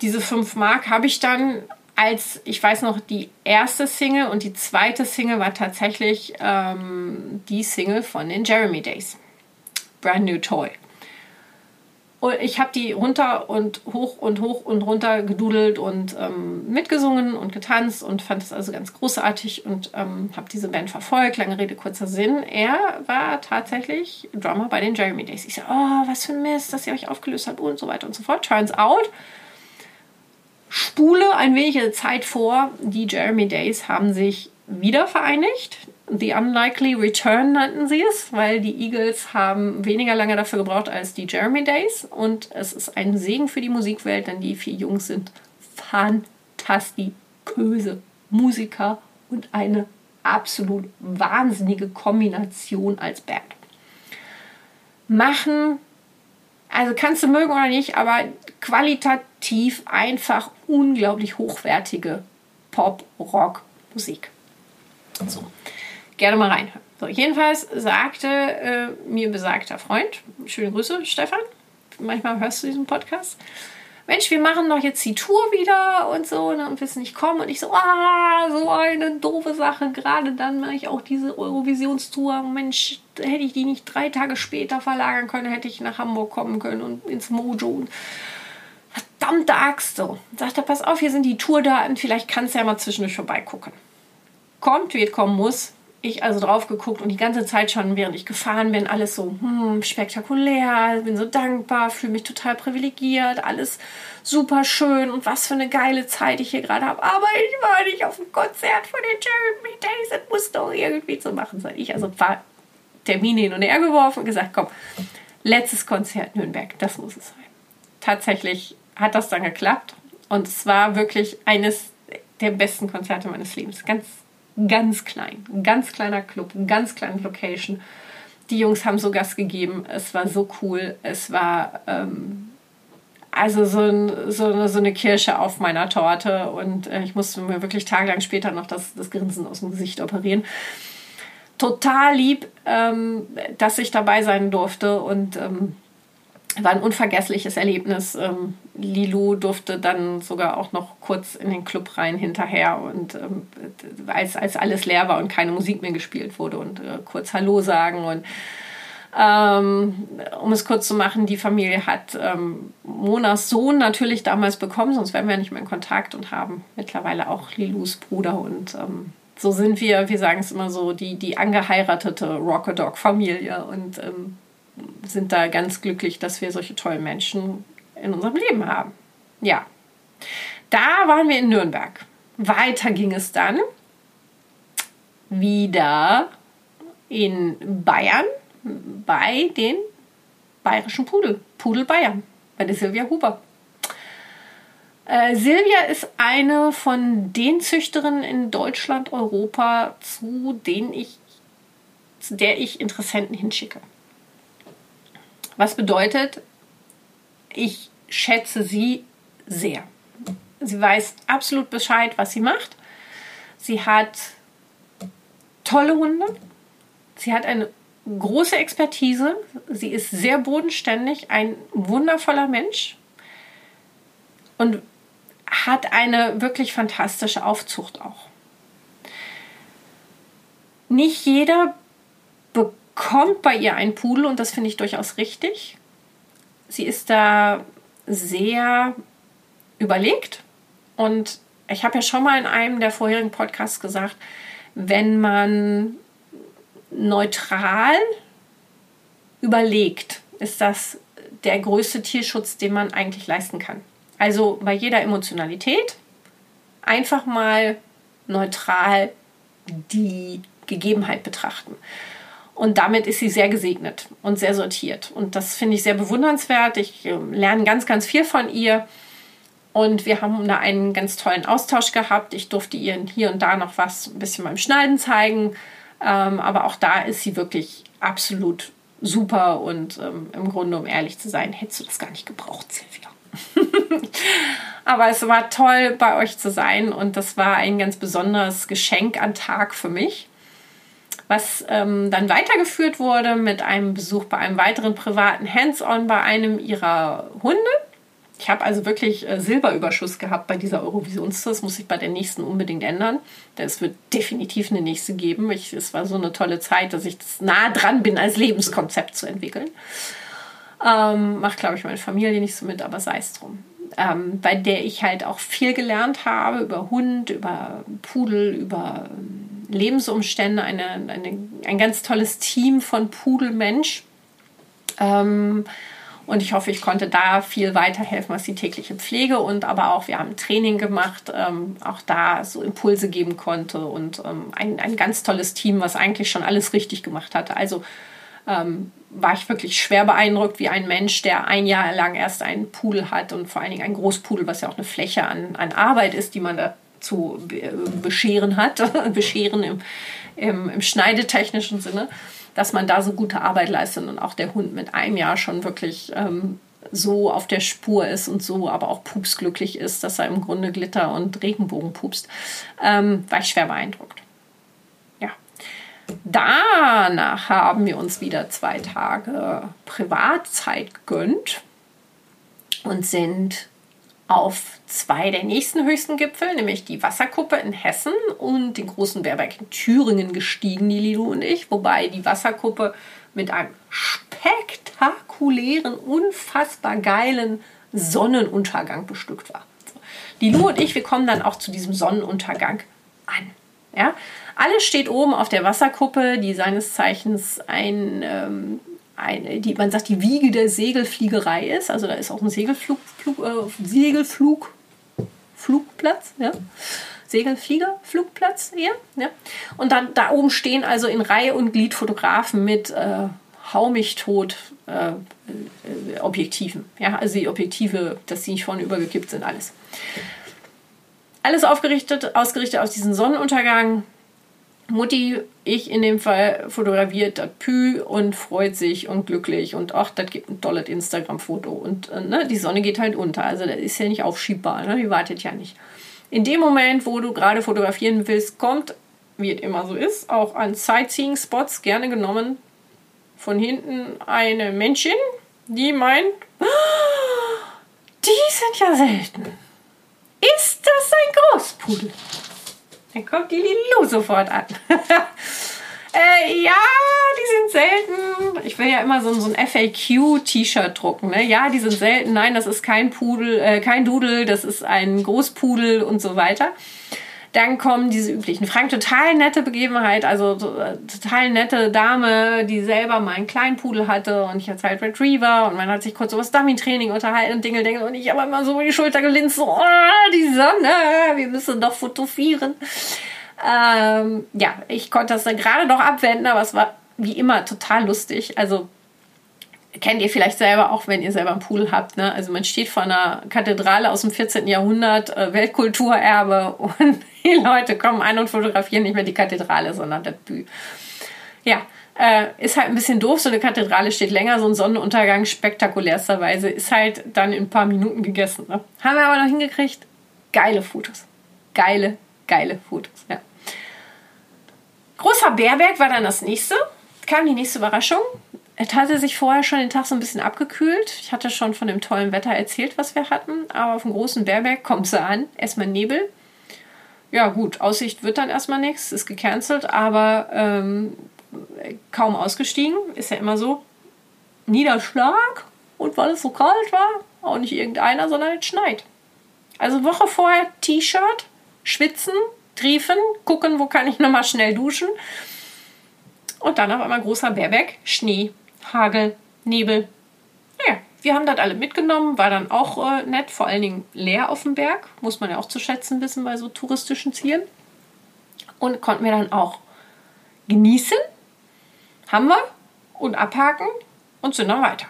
diese 5 Mark habe ich dann als, ich weiß noch, die erste Single und die zweite Single war tatsächlich ähm, die Single von den Jeremy Days. Brand New Toy. Und ich habe die runter und hoch und hoch und runter gedudelt und ähm, mitgesungen und getanzt und fand es also ganz großartig und ähm, habe diese Band verfolgt. Lange Rede, kurzer Sinn. Er war tatsächlich Drummer bei den Jeremy Days. Ich so, oh, was für ein Mist, dass ihr euch aufgelöst habt und so weiter und so fort. Turns out, spule ein wenig Zeit vor. Die Jeremy Days haben sich wieder vereinigt. The Unlikely Return nannten sie es, weil die Eagles haben weniger lange dafür gebraucht als die Jeremy Days. Und es ist ein Segen für die Musikwelt, denn die vier Jungs sind fantastiköse Musiker und eine absolut wahnsinnige Kombination als Band. Machen also kannst du mögen oder nicht, aber qualitativ einfach unglaublich hochwertige Pop-Rock-Musik. So, gerne mal reinhören. So, jedenfalls sagte äh, mir besagter Freund, schöne Grüße, Stefan, manchmal hörst du diesen Podcast, Mensch, wir machen doch jetzt die Tour wieder und so ne, und wissen nicht kommen. Und ich so, ah, so eine doofe Sache. Gerade dann mache ich auch diese Eurovisionstour. Mensch, hätte ich die nicht drei Tage später verlagern können, hätte ich nach Hamburg kommen können und ins Mojo. Verdammte Axt so. Sagt er, pass auf, hier sind die Tourdaten, vielleicht kannst du ja mal zwischendurch vorbeigucken. Kommt, wie es kommen muss ich also drauf geguckt und die ganze Zeit schon, während ich gefahren bin, alles so hm, spektakulär, bin so dankbar, fühle mich total privilegiert, alles super schön und was für eine geile Zeit ich hier gerade habe. Aber ich war nicht auf dem Konzert von den Jeremy Days, das muss doch irgendwie zu machen sein. Ich also war Termine hin und her geworfen und gesagt, komm, letztes Konzert Nürnberg, das muss es sein. Tatsächlich hat das dann geklappt und es war wirklich eines der besten Konzerte meines Lebens. Ganz, ganz klein. Ganz kleiner Club, ganz kleine Location. Die Jungs haben so Gas gegeben. Es war so cool. Es war ähm, also so, ein, so, eine, so, eine, Kirsche auf meiner Torte. Und äh, ich musste mir wirklich tagelang später noch das, das Grinsen aus dem Gesicht operieren. Total lieb, ähm, dass ich dabei sein durfte. Und ähm, war ein unvergessliches Erlebnis. Ähm, Lilo durfte dann sogar auch noch kurz in den Club rein hinterher und ähm, als, als alles leer war und keine Musik mehr gespielt wurde und äh, kurz Hallo sagen und ähm, um es kurz zu machen, die Familie hat ähm, Monas Sohn natürlich damals bekommen, sonst wären wir nicht mehr in Kontakt und haben mittlerweile auch Lilus Bruder und ähm, so sind wir, wir sagen es immer so, die, die angeheiratete Rockadog-Familie und ähm, sind da ganz glücklich, dass wir solche tollen Menschen in unserem Leben haben. Ja, da waren wir in Nürnberg. Weiter ging es dann wieder in Bayern bei den bayerischen Pudel, Pudel Bayern, bei der Silvia Huber. Äh, Silvia ist eine von den Züchterinnen in Deutschland, Europa, zu denen ich, zu der ich Interessenten hinschicke. Was bedeutet, ich schätze sie sehr. Sie weiß absolut Bescheid, was sie macht. Sie hat tolle Hunde. Sie hat eine große Expertise. Sie ist sehr bodenständig, ein wundervoller Mensch und hat eine wirklich fantastische Aufzucht auch. Nicht jeder bekommt kommt bei ihr ein Pudel und das finde ich durchaus richtig. Sie ist da sehr überlegt und ich habe ja schon mal in einem der vorherigen Podcasts gesagt, wenn man neutral überlegt, ist das der größte Tierschutz, den man eigentlich leisten kann. Also bei jeder Emotionalität einfach mal neutral die Gegebenheit betrachten. Und damit ist sie sehr gesegnet und sehr sortiert. Und das finde ich sehr bewundernswert. Ich äh, lerne ganz, ganz viel von ihr. Und wir haben da einen ganz tollen Austausch gehabt. Ich durfte ihr hier und da noch was ein bisschen beim Schneiden zeigen. Ähm, aber auch da ist sie wirklich absolut super. Und ähm, im Grunde, um ehrlich zu sein, hättest du das gar nicht gebraucht, Silvia. [laughs] aber es war toll, bei euch zu sein. Und das war ein ganz besonderes Geschenk an Tag für mich was ähm, dann weitergeführt wurde mit einem Besuch bei einem weiteren privaten Hands-on bei einem ihrer Hunde. Ich habe also wirklich äh, Silberüberschuss gehabt bei dieser Eurovisionstour. Das muss ich bei der nächsten unbedingt ändern. Es wird definitiv eine nächste geben. Ich, es war so eine tolle Zeit, dass ich das nah dran bin, als Lebenskonzept zu entwickeln. Ähm, macht, glaube ich, meine Familie nicht so mit, aber sei es drum. Ähm, bei der ich halt auch viel gelernt habe über Hund, über Pudel, über ähm, Lebensumstände, eine, eine, ein ganz tolles Team von Pudelmensch. Ähm, und ich hoffe, ich konnte da viel weiterhelfen, was die tägliche Pflege und aber auch, wir haben Training gemacht, ähm, auch da so Impulse geben konnte und ähm, ein, ein ganz tolles Team, was eigentlich schon alles richtig gemacht hatte. Also ähm, war ich wirklich schwer beeindruckt, wie ein Mensch, der ein Jahr lang erst einen Pudel hat und vor allen Dingen ein Großpudel, was ja auch eine Fläche an, an Arbeit ist, die man da zu bescheren hat, [laughs] bescheren im, im, im schneidetechnischen Sinne, dass man da so gute Arbeit leistet und auch der Hund mit einem Jahr schon wirklich ähm, so auf der Spur ist und so aber auch pupsglücklich ist, dass er im Grunde Glitter und Regenbogen pupst, ähm, war ich schwer beeindruckt. Ja. Danach haben wir uns wieder zwei Tage Privatzeit gegönnt und sind auf zwei der nächsten höchsten Gipfel, nämlich die Wasserkuppe in Hessen und den großen Berberg in Thüringen gestiegen, die Lilo und ich, wobei die Wasserkuppe mit einem spektakulären, unfassbar geilen Sonnenuntergang bestückt war. Lilo und ich, wir kommen dann auch zu diesem Sonnenuntergang an. Ja? Alles steht oben auf der Wasserkuppe, die seines Zeichens ein ähm, eine, die, man sagt, die Wiege der Segelfliegerei ist. Also da ist auch ein Segelflug, Flug, äh, Segelflug, Flugplatz, ja. Segelflieger, Flugplatz eher. Ja. Und dann da oben stehen also in Reihe und Glied Fotografen mit äh, Hau mich tot äh, äh, Objektiven. Ja, also die Objektive, dass sie nicht vorne übergekippt sind, alles. alles aufgerichtet, ausgerichtet auf diesen Sonnenuntergang. Mutti, ich in dem Fall, fotografiert das Pü und freut sich und glücklich und ach, das gibt ein tolles Instagram-Foto. Und äh, ne, die Sonne geht halt unter, also das ist ja nicht aufschiebbar, ne? die wartet ja nicht. In dem Moment, wo du gerade fotografieren willst, kommt, wie es immer so ist, auch an Sightseeing-Spots gerne genommen von hinten eine Männchen, die meint, ah, die sind ja selten. Ist das ein Großpudel? Dann kommt die Lilu sofort an. [laughs] äh, ja, die sind selten. Ich will ja immer so, so ein FAQ-T-Shirt drucken. Ne? Ja, die sind selten. Nein, das ist kein Pudel, äh, kein Dudel, das ist ein Großpudel und so weiter. Dann kommen diese üblichen Fragen. Total nette Begebenheit, also total nette Dame, die selber mal einen kleinen Pudel hatte und ich hatte halt Retriever und man hat sich kurz über das Dummy-Training unterhalten und Dinge, Dinge und ich habe immer so über die Schulter gelinst, so, oh, die Sonne, wir müssen doch fotografieren. Ähm, ja, ich konnte das dann gerade noch abwenden, aber es war wie immer total lustig. Also kennt ihr vielleicht selber auch, wenn ihr selber einen Pool habt. Ne? Also man steht vor einer Kathedrale aus dem 14. Jahrhundert, äh, Weltkulturerbe [laughs] und die Leute kommen an und fotografieren nicht mehr die Kathedrale, sondern das Bü. Ja, äh, ist halt ein bisschen doof. So eine Kathedrale steht länger, so ein Sonnenuntergang spektakulärsterweise ist halt dann in ein paar Minuten gegessen. Ne? Haben wir aber noch hingekriegt. Geile Fotos. Geile, geile Fotos. Ja. Großer Bärberg war dann das nächste. Kam die nächste Überraschung. Es hatte sich vorher schon den Tag so ein bisschen abgekühlt. Ich hatte schon von dem tollen Wetter erzählt, was wir hatten. Aber auf dem großen Bergberg kommt sie an. Erstmal Nebel. Ja, gut, Aussicht wird dann erstmal nichts, ist gecancelt, aber ähm, kaum ausgestiegen. Ist ja immer so. Niederschlag und weil es so kalt war, auch nicht irgendeiner, sondern es schneit. Also Woche vorher T-Shirt, schwitzen, triefen, gucken, wo kann ich nochmal schnell duschen. Und dann auf einmal großer Bärberg, Schnee. Hagel, Nebel. Ja, wir haben das alle mitgenommen, war dann auch äh, nett, vor allen Dingen leer auf dem Berg, muss man ja auch zu schätzen wissen bei so touristischen Zielen. Und konnten wir dann auch genießen, haben wir und abhaken und sind dann weiter.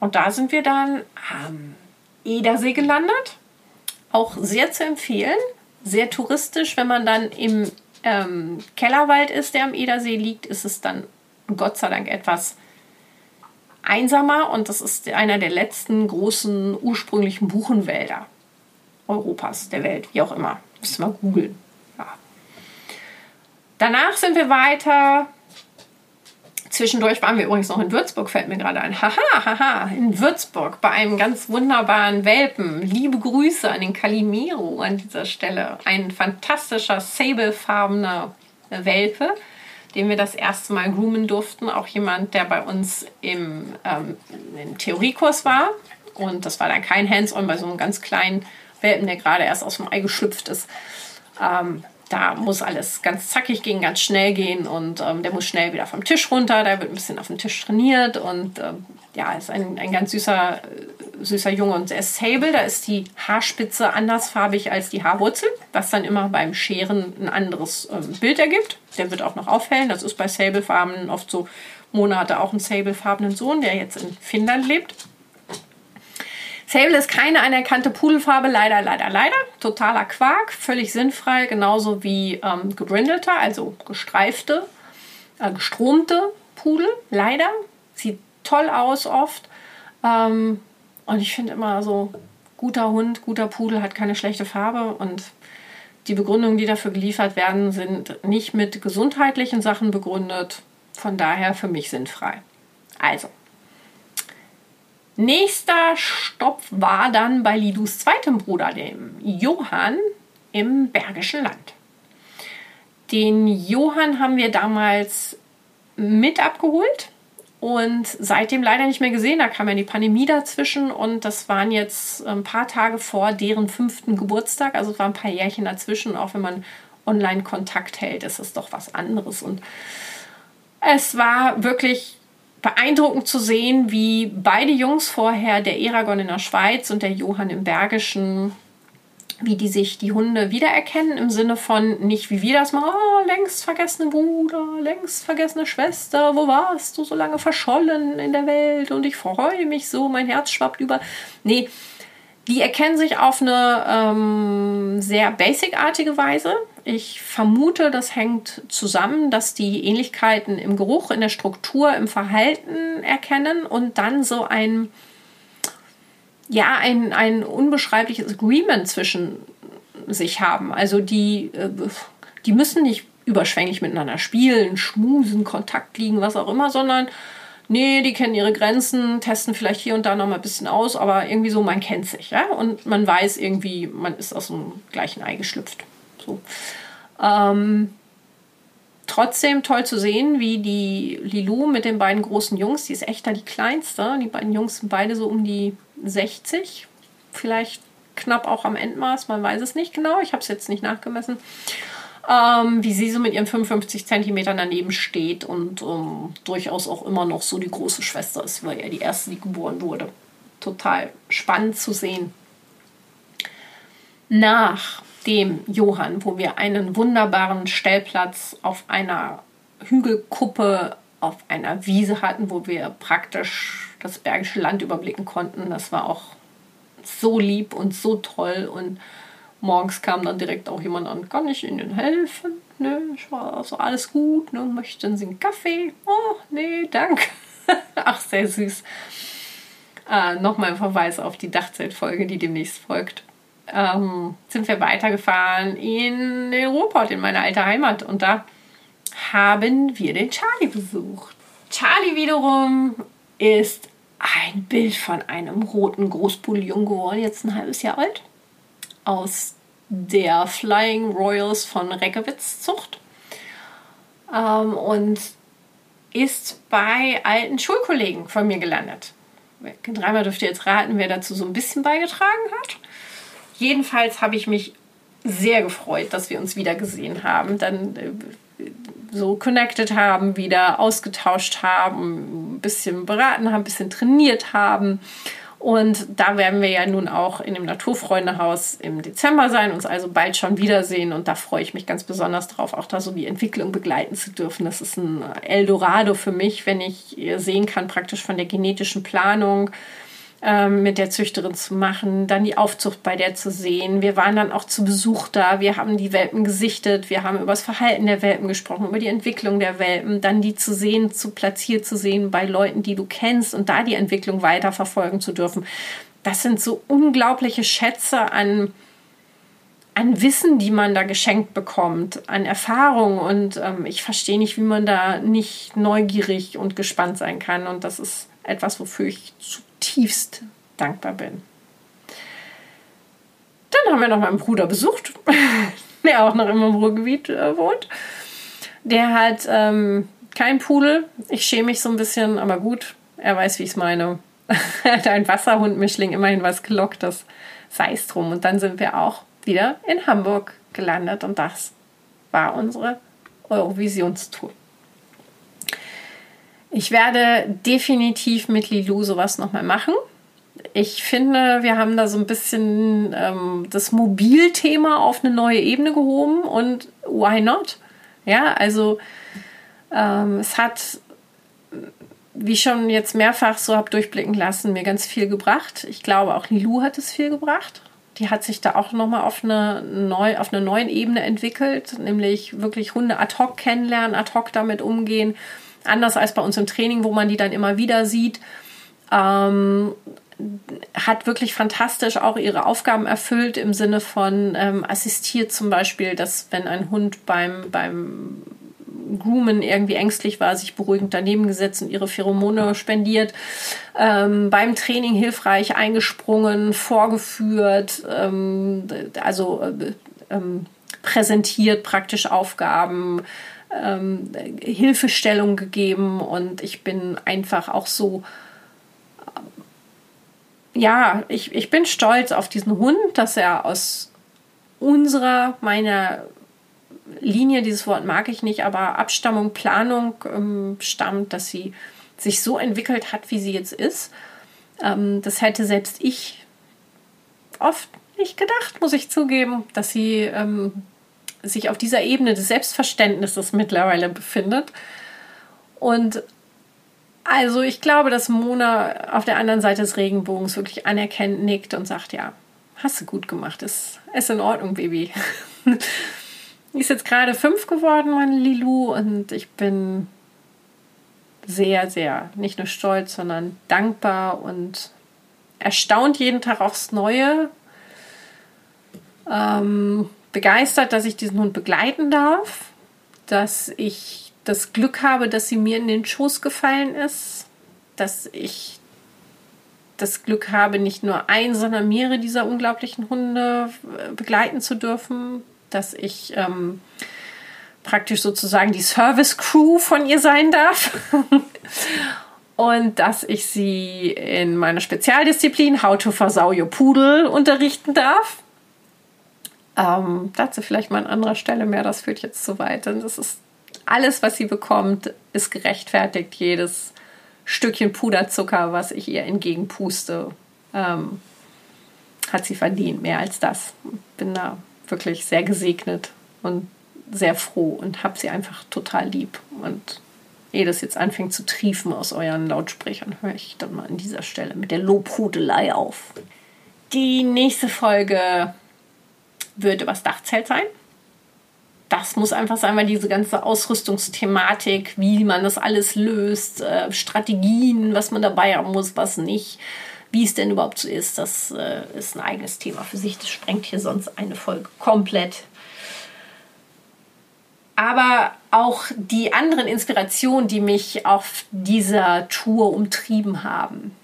Und da sind wir dann am Edersee gelandet. Auch sehr zu empfehlen, sehr touristisch, wenn man dann im ähm, Kellerwald ist, der am Edersee liegt, ist es dann Gott sei Dank etwas einsamer und das ist einer der letzten großen ursprünglichen Buchenwälder Europas, der Welt, wie auch immer. Müssen wir googeln. Ja. Danach sind wir weiter. Zwischendurch waren wir übrigens noch in Würzburg, fällt mir gerade ein. Haha, haha, in Würzburg bei einem ganz wunderbaren Welpen. Liebe Grüße an den Calimero an dieser Stelle. Ein fantastischer, sablefarbener Welpe den wir das erste Mal groomen durften. Auch jemand, der bei uns im, ähm, im Theoriekurs war. Und das war dann kein Hands-on bei so einem ganz kleinen Welpen, der gerade erst aus dem Ei geschlüpft ist. Ähm, da muss alles ganz zackig gehen, ganz schnell gehen und ähm, der muss schnell wieder vom Tisch runter. Da wird ein bisschen auf dem Tisch trainiert und ähm, ja, ist ein, ein ganz süßer, süßer Junge und er ist Sable. Da ist die Haarspitze andersfarbig als die Haarwurzel, was dann immer beim Scheren ein anderes ähm, Bild ergibt. Der wird auch noch aufhellen. Das ist bei Sable-Farben oft so. Mona hatte auch einen Sable-farbenen Sohn, der jetzt in Finnland lebt. Sable ist keine anerkannte Pudelfarbe, leider, leider, leider. Totaler Quark, völlig sinnfrei, genauso wie ähm, gebrindelte, also gestreifte, äh, gestromte Pudel, leider. Sieht toll aus oft. Ähm, und ich finde immer so, guter Hund, guter Pudel hat keine schlechte Farbe und die Begründungen, die dafür geliefert werden, sind nicht mit gesundheitlichen Sachen begründet. Von daher für mich sinnfrei. Also, Nächster Stopp war dann bei Lidus zweitem Bruder, dem Johann, im Bergischen Land. Den Johann haben wir damals mit abgeholt und seitdem leider nicht mehr gesehen. Da kam ja die Pandemie dazwischen und das waren jetzt ein paar Tage vor deren fünften Geburtstag. Also es waren ein paar Jährchen dazwischen. auch wenn man online Kontakt hält, ist es doch was anderes. Und es war wirklich beeindruckend zu sehen, wie beide Jungs vorher, der Eragon in der Schweiz und der Johann im Bergischen, wie die sich die Hunde wiedererkennen im Sinne von nicht wie wir das mal, oh, längst vergessene Bruder, längst vergessene Schwester, wo warst du so lange verschollen in der Welt und ich freue mich so, mein Herz schwappt über. Nee, Die erkennen sich auf eine ähm, sehr basicartige Weise. Ich vermute, das hängt zusammen, dass die Ähnlichkeiten im Geruch, in der Struktur, im Verhalten erkennen und dann so ein, ja, ein, ein unbeschreibliches Agreement zwischen sich haben. Also die, äh, die müssen nicht überschwänglich miteinander spielen, schmusen, Kontakt liegen, was auch immer, sondern nee, die kennen ihre Grenzen, testen vielleicht hier und da noch mal ein bisschen aus, aber irgendwie so, man kennt sich, ja, und man weiß irgendwie, man ist aus dem gleichen Ei geschlüpft. So. Ähm, trotzdem toll zu sehen, wie die Lilou mit den beiden großen Jungs, die ist echt da die kleinste, die beiden Jungs sind beide so um die 60, vielleicht knapp auch am Endmaß, man weiß es nicht genau, ich habe es jetzt nicht nachgemessen ähm, wie sie so mit ihren 55 Zentimetern daneben steht und ähm, durchaus auch immer noch so die große Schwester ist, weil ja die erste, die geboren wurde. Total spannend zu sehen. Nach dem Johann, wo wir einen wunderbaren Stellplatz auf einer Hügelkuppe auf einer Wiese hatten, wo wir praktisch das Bergische Land überblicken konnten. Das war auch so lieb und so toll und morgens kam dann direkt auch jemand an, kann ich Ihnen helfen? Ne, ich war also alles gut, ne? möchten Sie einen Kaffee? Oh, nee, danke. [laughs] Ach, sehr süß. Äh, Nochmal ein Verweis auf die Dachzeltfolge, die demnächst folgt. Ähm, sind wir weitergefahren in den Ruhrpott, in meine alte Heimat. Und da haben wir den Charlie besucht. Charlie wiederum ist ein Bild von einem roten Großbullion geworden, jetzt ein halbes Jahr alt aus der Flying Royals von Reckewitz Zucht ähm, und ist bei alten Schulkollegen von mir gelandet. Dreimal dürft ihr jetzt raten, wer dazu so ein bisschen beigetragen hat. Jedenfalls habe ich mich sehr gefreut, dass wir uns wieder gesehen haben, dann äh, so connected haben, wieder ausgetauscht haben, ein bisschen beraten haben, ein bisschen trainiert haben und da werden wir ja nun auch in dem Naturfreundehaus im Dezember sein, uns also bald schon wiedersehen. Und da freue ich mich ganz besonders drauf, auch da so die Entwicklung begleiten zu dürfen. Das ist ein Eldorado für mich, wenn ich sehen kann, praktisch von der genetischen Planung ähm, mit der Züchterin zu machen, dann die Aufzucht bei der zu sehen. Wir waren dann auch zu Besuch da, wir haben die Welpen gesichtet, wir haben über das Verhalten der Welpen gesprochen, über die Entwicklung der Welpen, dann die zu sehen, zu platziert zu sehen bei Leuten, die du kennst und da die Entwicklung weiter verfolgen zu dürfen. Das sind so unglaubliche Schätze an, an Wissen, die man da geschenkt bekommt, an Erfahrung. Und ähm, ich verstehe nicht, wie man da nicht neugierig und gespannt sein kann. Und das ist etwas, wofür ich zutiefst dankbar bin. Dann haben wir noch meinen Bruder besucht, [laughs] der auch noch immer im Ruhrgebiet äh, wohnt. Der hat ähm, keinen Pudel. Ich schäme mich so ein bisschen, aber gut, er weiß, wie ich es meine. [laughs] er hat ein Wasserhund-Mischling, immerhin was gelocktes. Sei es drum. Und dann sind wir auch wieder in Hamburg gelandet und das war unsere Eurovisionstour. Ich werde definitiv mit Lilou sowas nochmal machen. Ich finde, wir haben da so ein bisschen ähm, das Mobilthema auf eine neue Ebene gehoben und why not? Ja, also ähm, es hat, wie schon jetzt mehrfach so habe durchblicken lassen, mir ganz viel gebracht. Ich glaube, auch Lilou hat es viel gebracht. Die hat sich da auch nochmal auf, eine neu, auf einer neuen Ebene entwickelt, nämlich wirklich Hunde ad hoc kennenlernen, ad hoc damit umgehen anders als bei uns im Training, wo man die dann immer wieder sieht. Ähm, hat wirklich fantastisch auch ihre Aufgaben erfüllt im Sinne von ähm, assistiert zum Beispiel, dass wenn ein Hund beim, beim Groomen irgendwie ängstlich war, sich beruhigend daneben gesetzt und ihre Pheromone spendiert. Ähm, beim Training hilfreich eingesprungen, vorgeführt, ähm, also äh, ähm, präsentiert praktisch Aufgaben, ähm, Hilfestellung gegeben und ich bin einfach auch so, ja, ich, ich bin stolz auf diesen Hund, dass er aus unserer, meiner Linie, dieses Wort mag ich nicht, aber Abstammung, Planung ähm, stammt, dass sie sich so entwickelt hat, wie sie jetzt ist. Ähm, das hätte selbst ich oft nicht gedacht, muss ich zugeben, dass sie ähm, sich auf dieser Ebene des Selbstverständnisses mittlerweile befindet und Also ich glaube, dass Mona auf der anderen Seite des Regenbogens wirklich anerkennt, nickt und sagt, ja, hast du gut gemacht, ist, ist in Ordnung, Baby. [laughs] Die ist jetzt gerade fünf geworden, meine Lilu, und ich bin sehr, sehr nicht nur stolz, sondern dankbar und erstaunt jeden Tag aufs Neue. Ähm, begeistert, dass ich diesen Hund begleiten darf, dass ich das Glück habe, dass sie mir in den Schoß gefallen ist, dass ich das Glück habe, nicht nur ein, sondern mehrere dieser unglaublichen Hunde äh, begleiten zu dürfen, dass ich ähm, praktisch sozusagen die Service Crew von ihr sein darf. [laughs] und dass ich sie in meiner Spezialdisziplin How to Versau Your Pudel unterrichten darf. Ähm, dazu vielleicht mal an anderer Stelle mehr, das führt jetzt zu weit. Denn das ist alles, was sie bekommt, ist gerechtfertigt. Jedes Stückchen Puderzucker, was ich ihr entgegenpuste, ähm, hat sie verdient. Mehr als das. Bin da wirklich sehr gesegnet und sehr froh und habe sie einfach total lieb. Und ehe das jetzt anfängt zu triefen aus euren Lautsprechern, höre ich dann mal an dieser Stelle mit der Lobhudelei auf. Die nächste Folge wird übers Dachzelt sein. Das muss einfach sein, weil diese ganze Ausrüstungsthematik, wie man das alles löst, äh, Strategien, was man dabei haben muss, was nicht, wie es denn überhaupt so ist, das äh, ist ein eigenes Thema für sich. Das sprengt hier sonst eine Folge komplett. Aber auch die anderen Inspirationen, die mich auf dieser Tour umtrieben haben,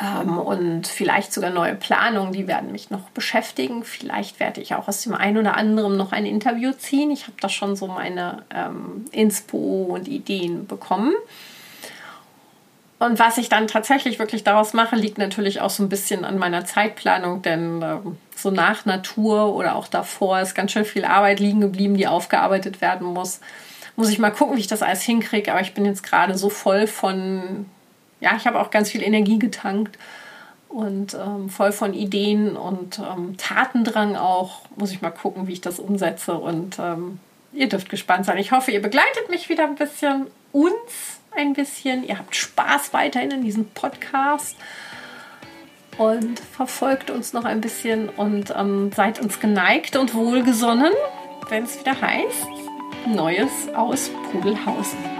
ähm, und vielleicht sogar neue Planungen, die werden mich noch beschäftigen. Vielleicht werde ich auch aus dem einen oder anderen noch ein Interview ziehen. Ich habe da schon so meine ähm, Inspo und Ideen bekommen. Und was ich dann tatsächlich wirklich daraus mache, liegt natürlich auch so ein bisschen an meiner Zeitplanung, denn äh, so nach Natur oder auch davor ist ganz schön viel Arbeit liegen geblieben, die aufgearbeitet werden muss. Muss ich mal gucken, wie ich das alles hinkriege, aber ich bin jetzt gerade so voll von ja, ich habe auch ganz viel Energie getankt und ähm, voll von Ideen und ähm, Tatendrang auch. Muss ich mal gucken, wie ich das umsetze. Und ähm, ihr dürft gespannt sein. Ich hoffe, ihr begleitet mich wieder ein bisschen, uns ein bisschen. Ihr habt Spaß weiterhin in diesem Podcast und verfolgt uns noch ein bisschen und ähm, seid uns geneigt und wohlgesonnen, wenn es wieder heißt Neues aus Pudelhausen.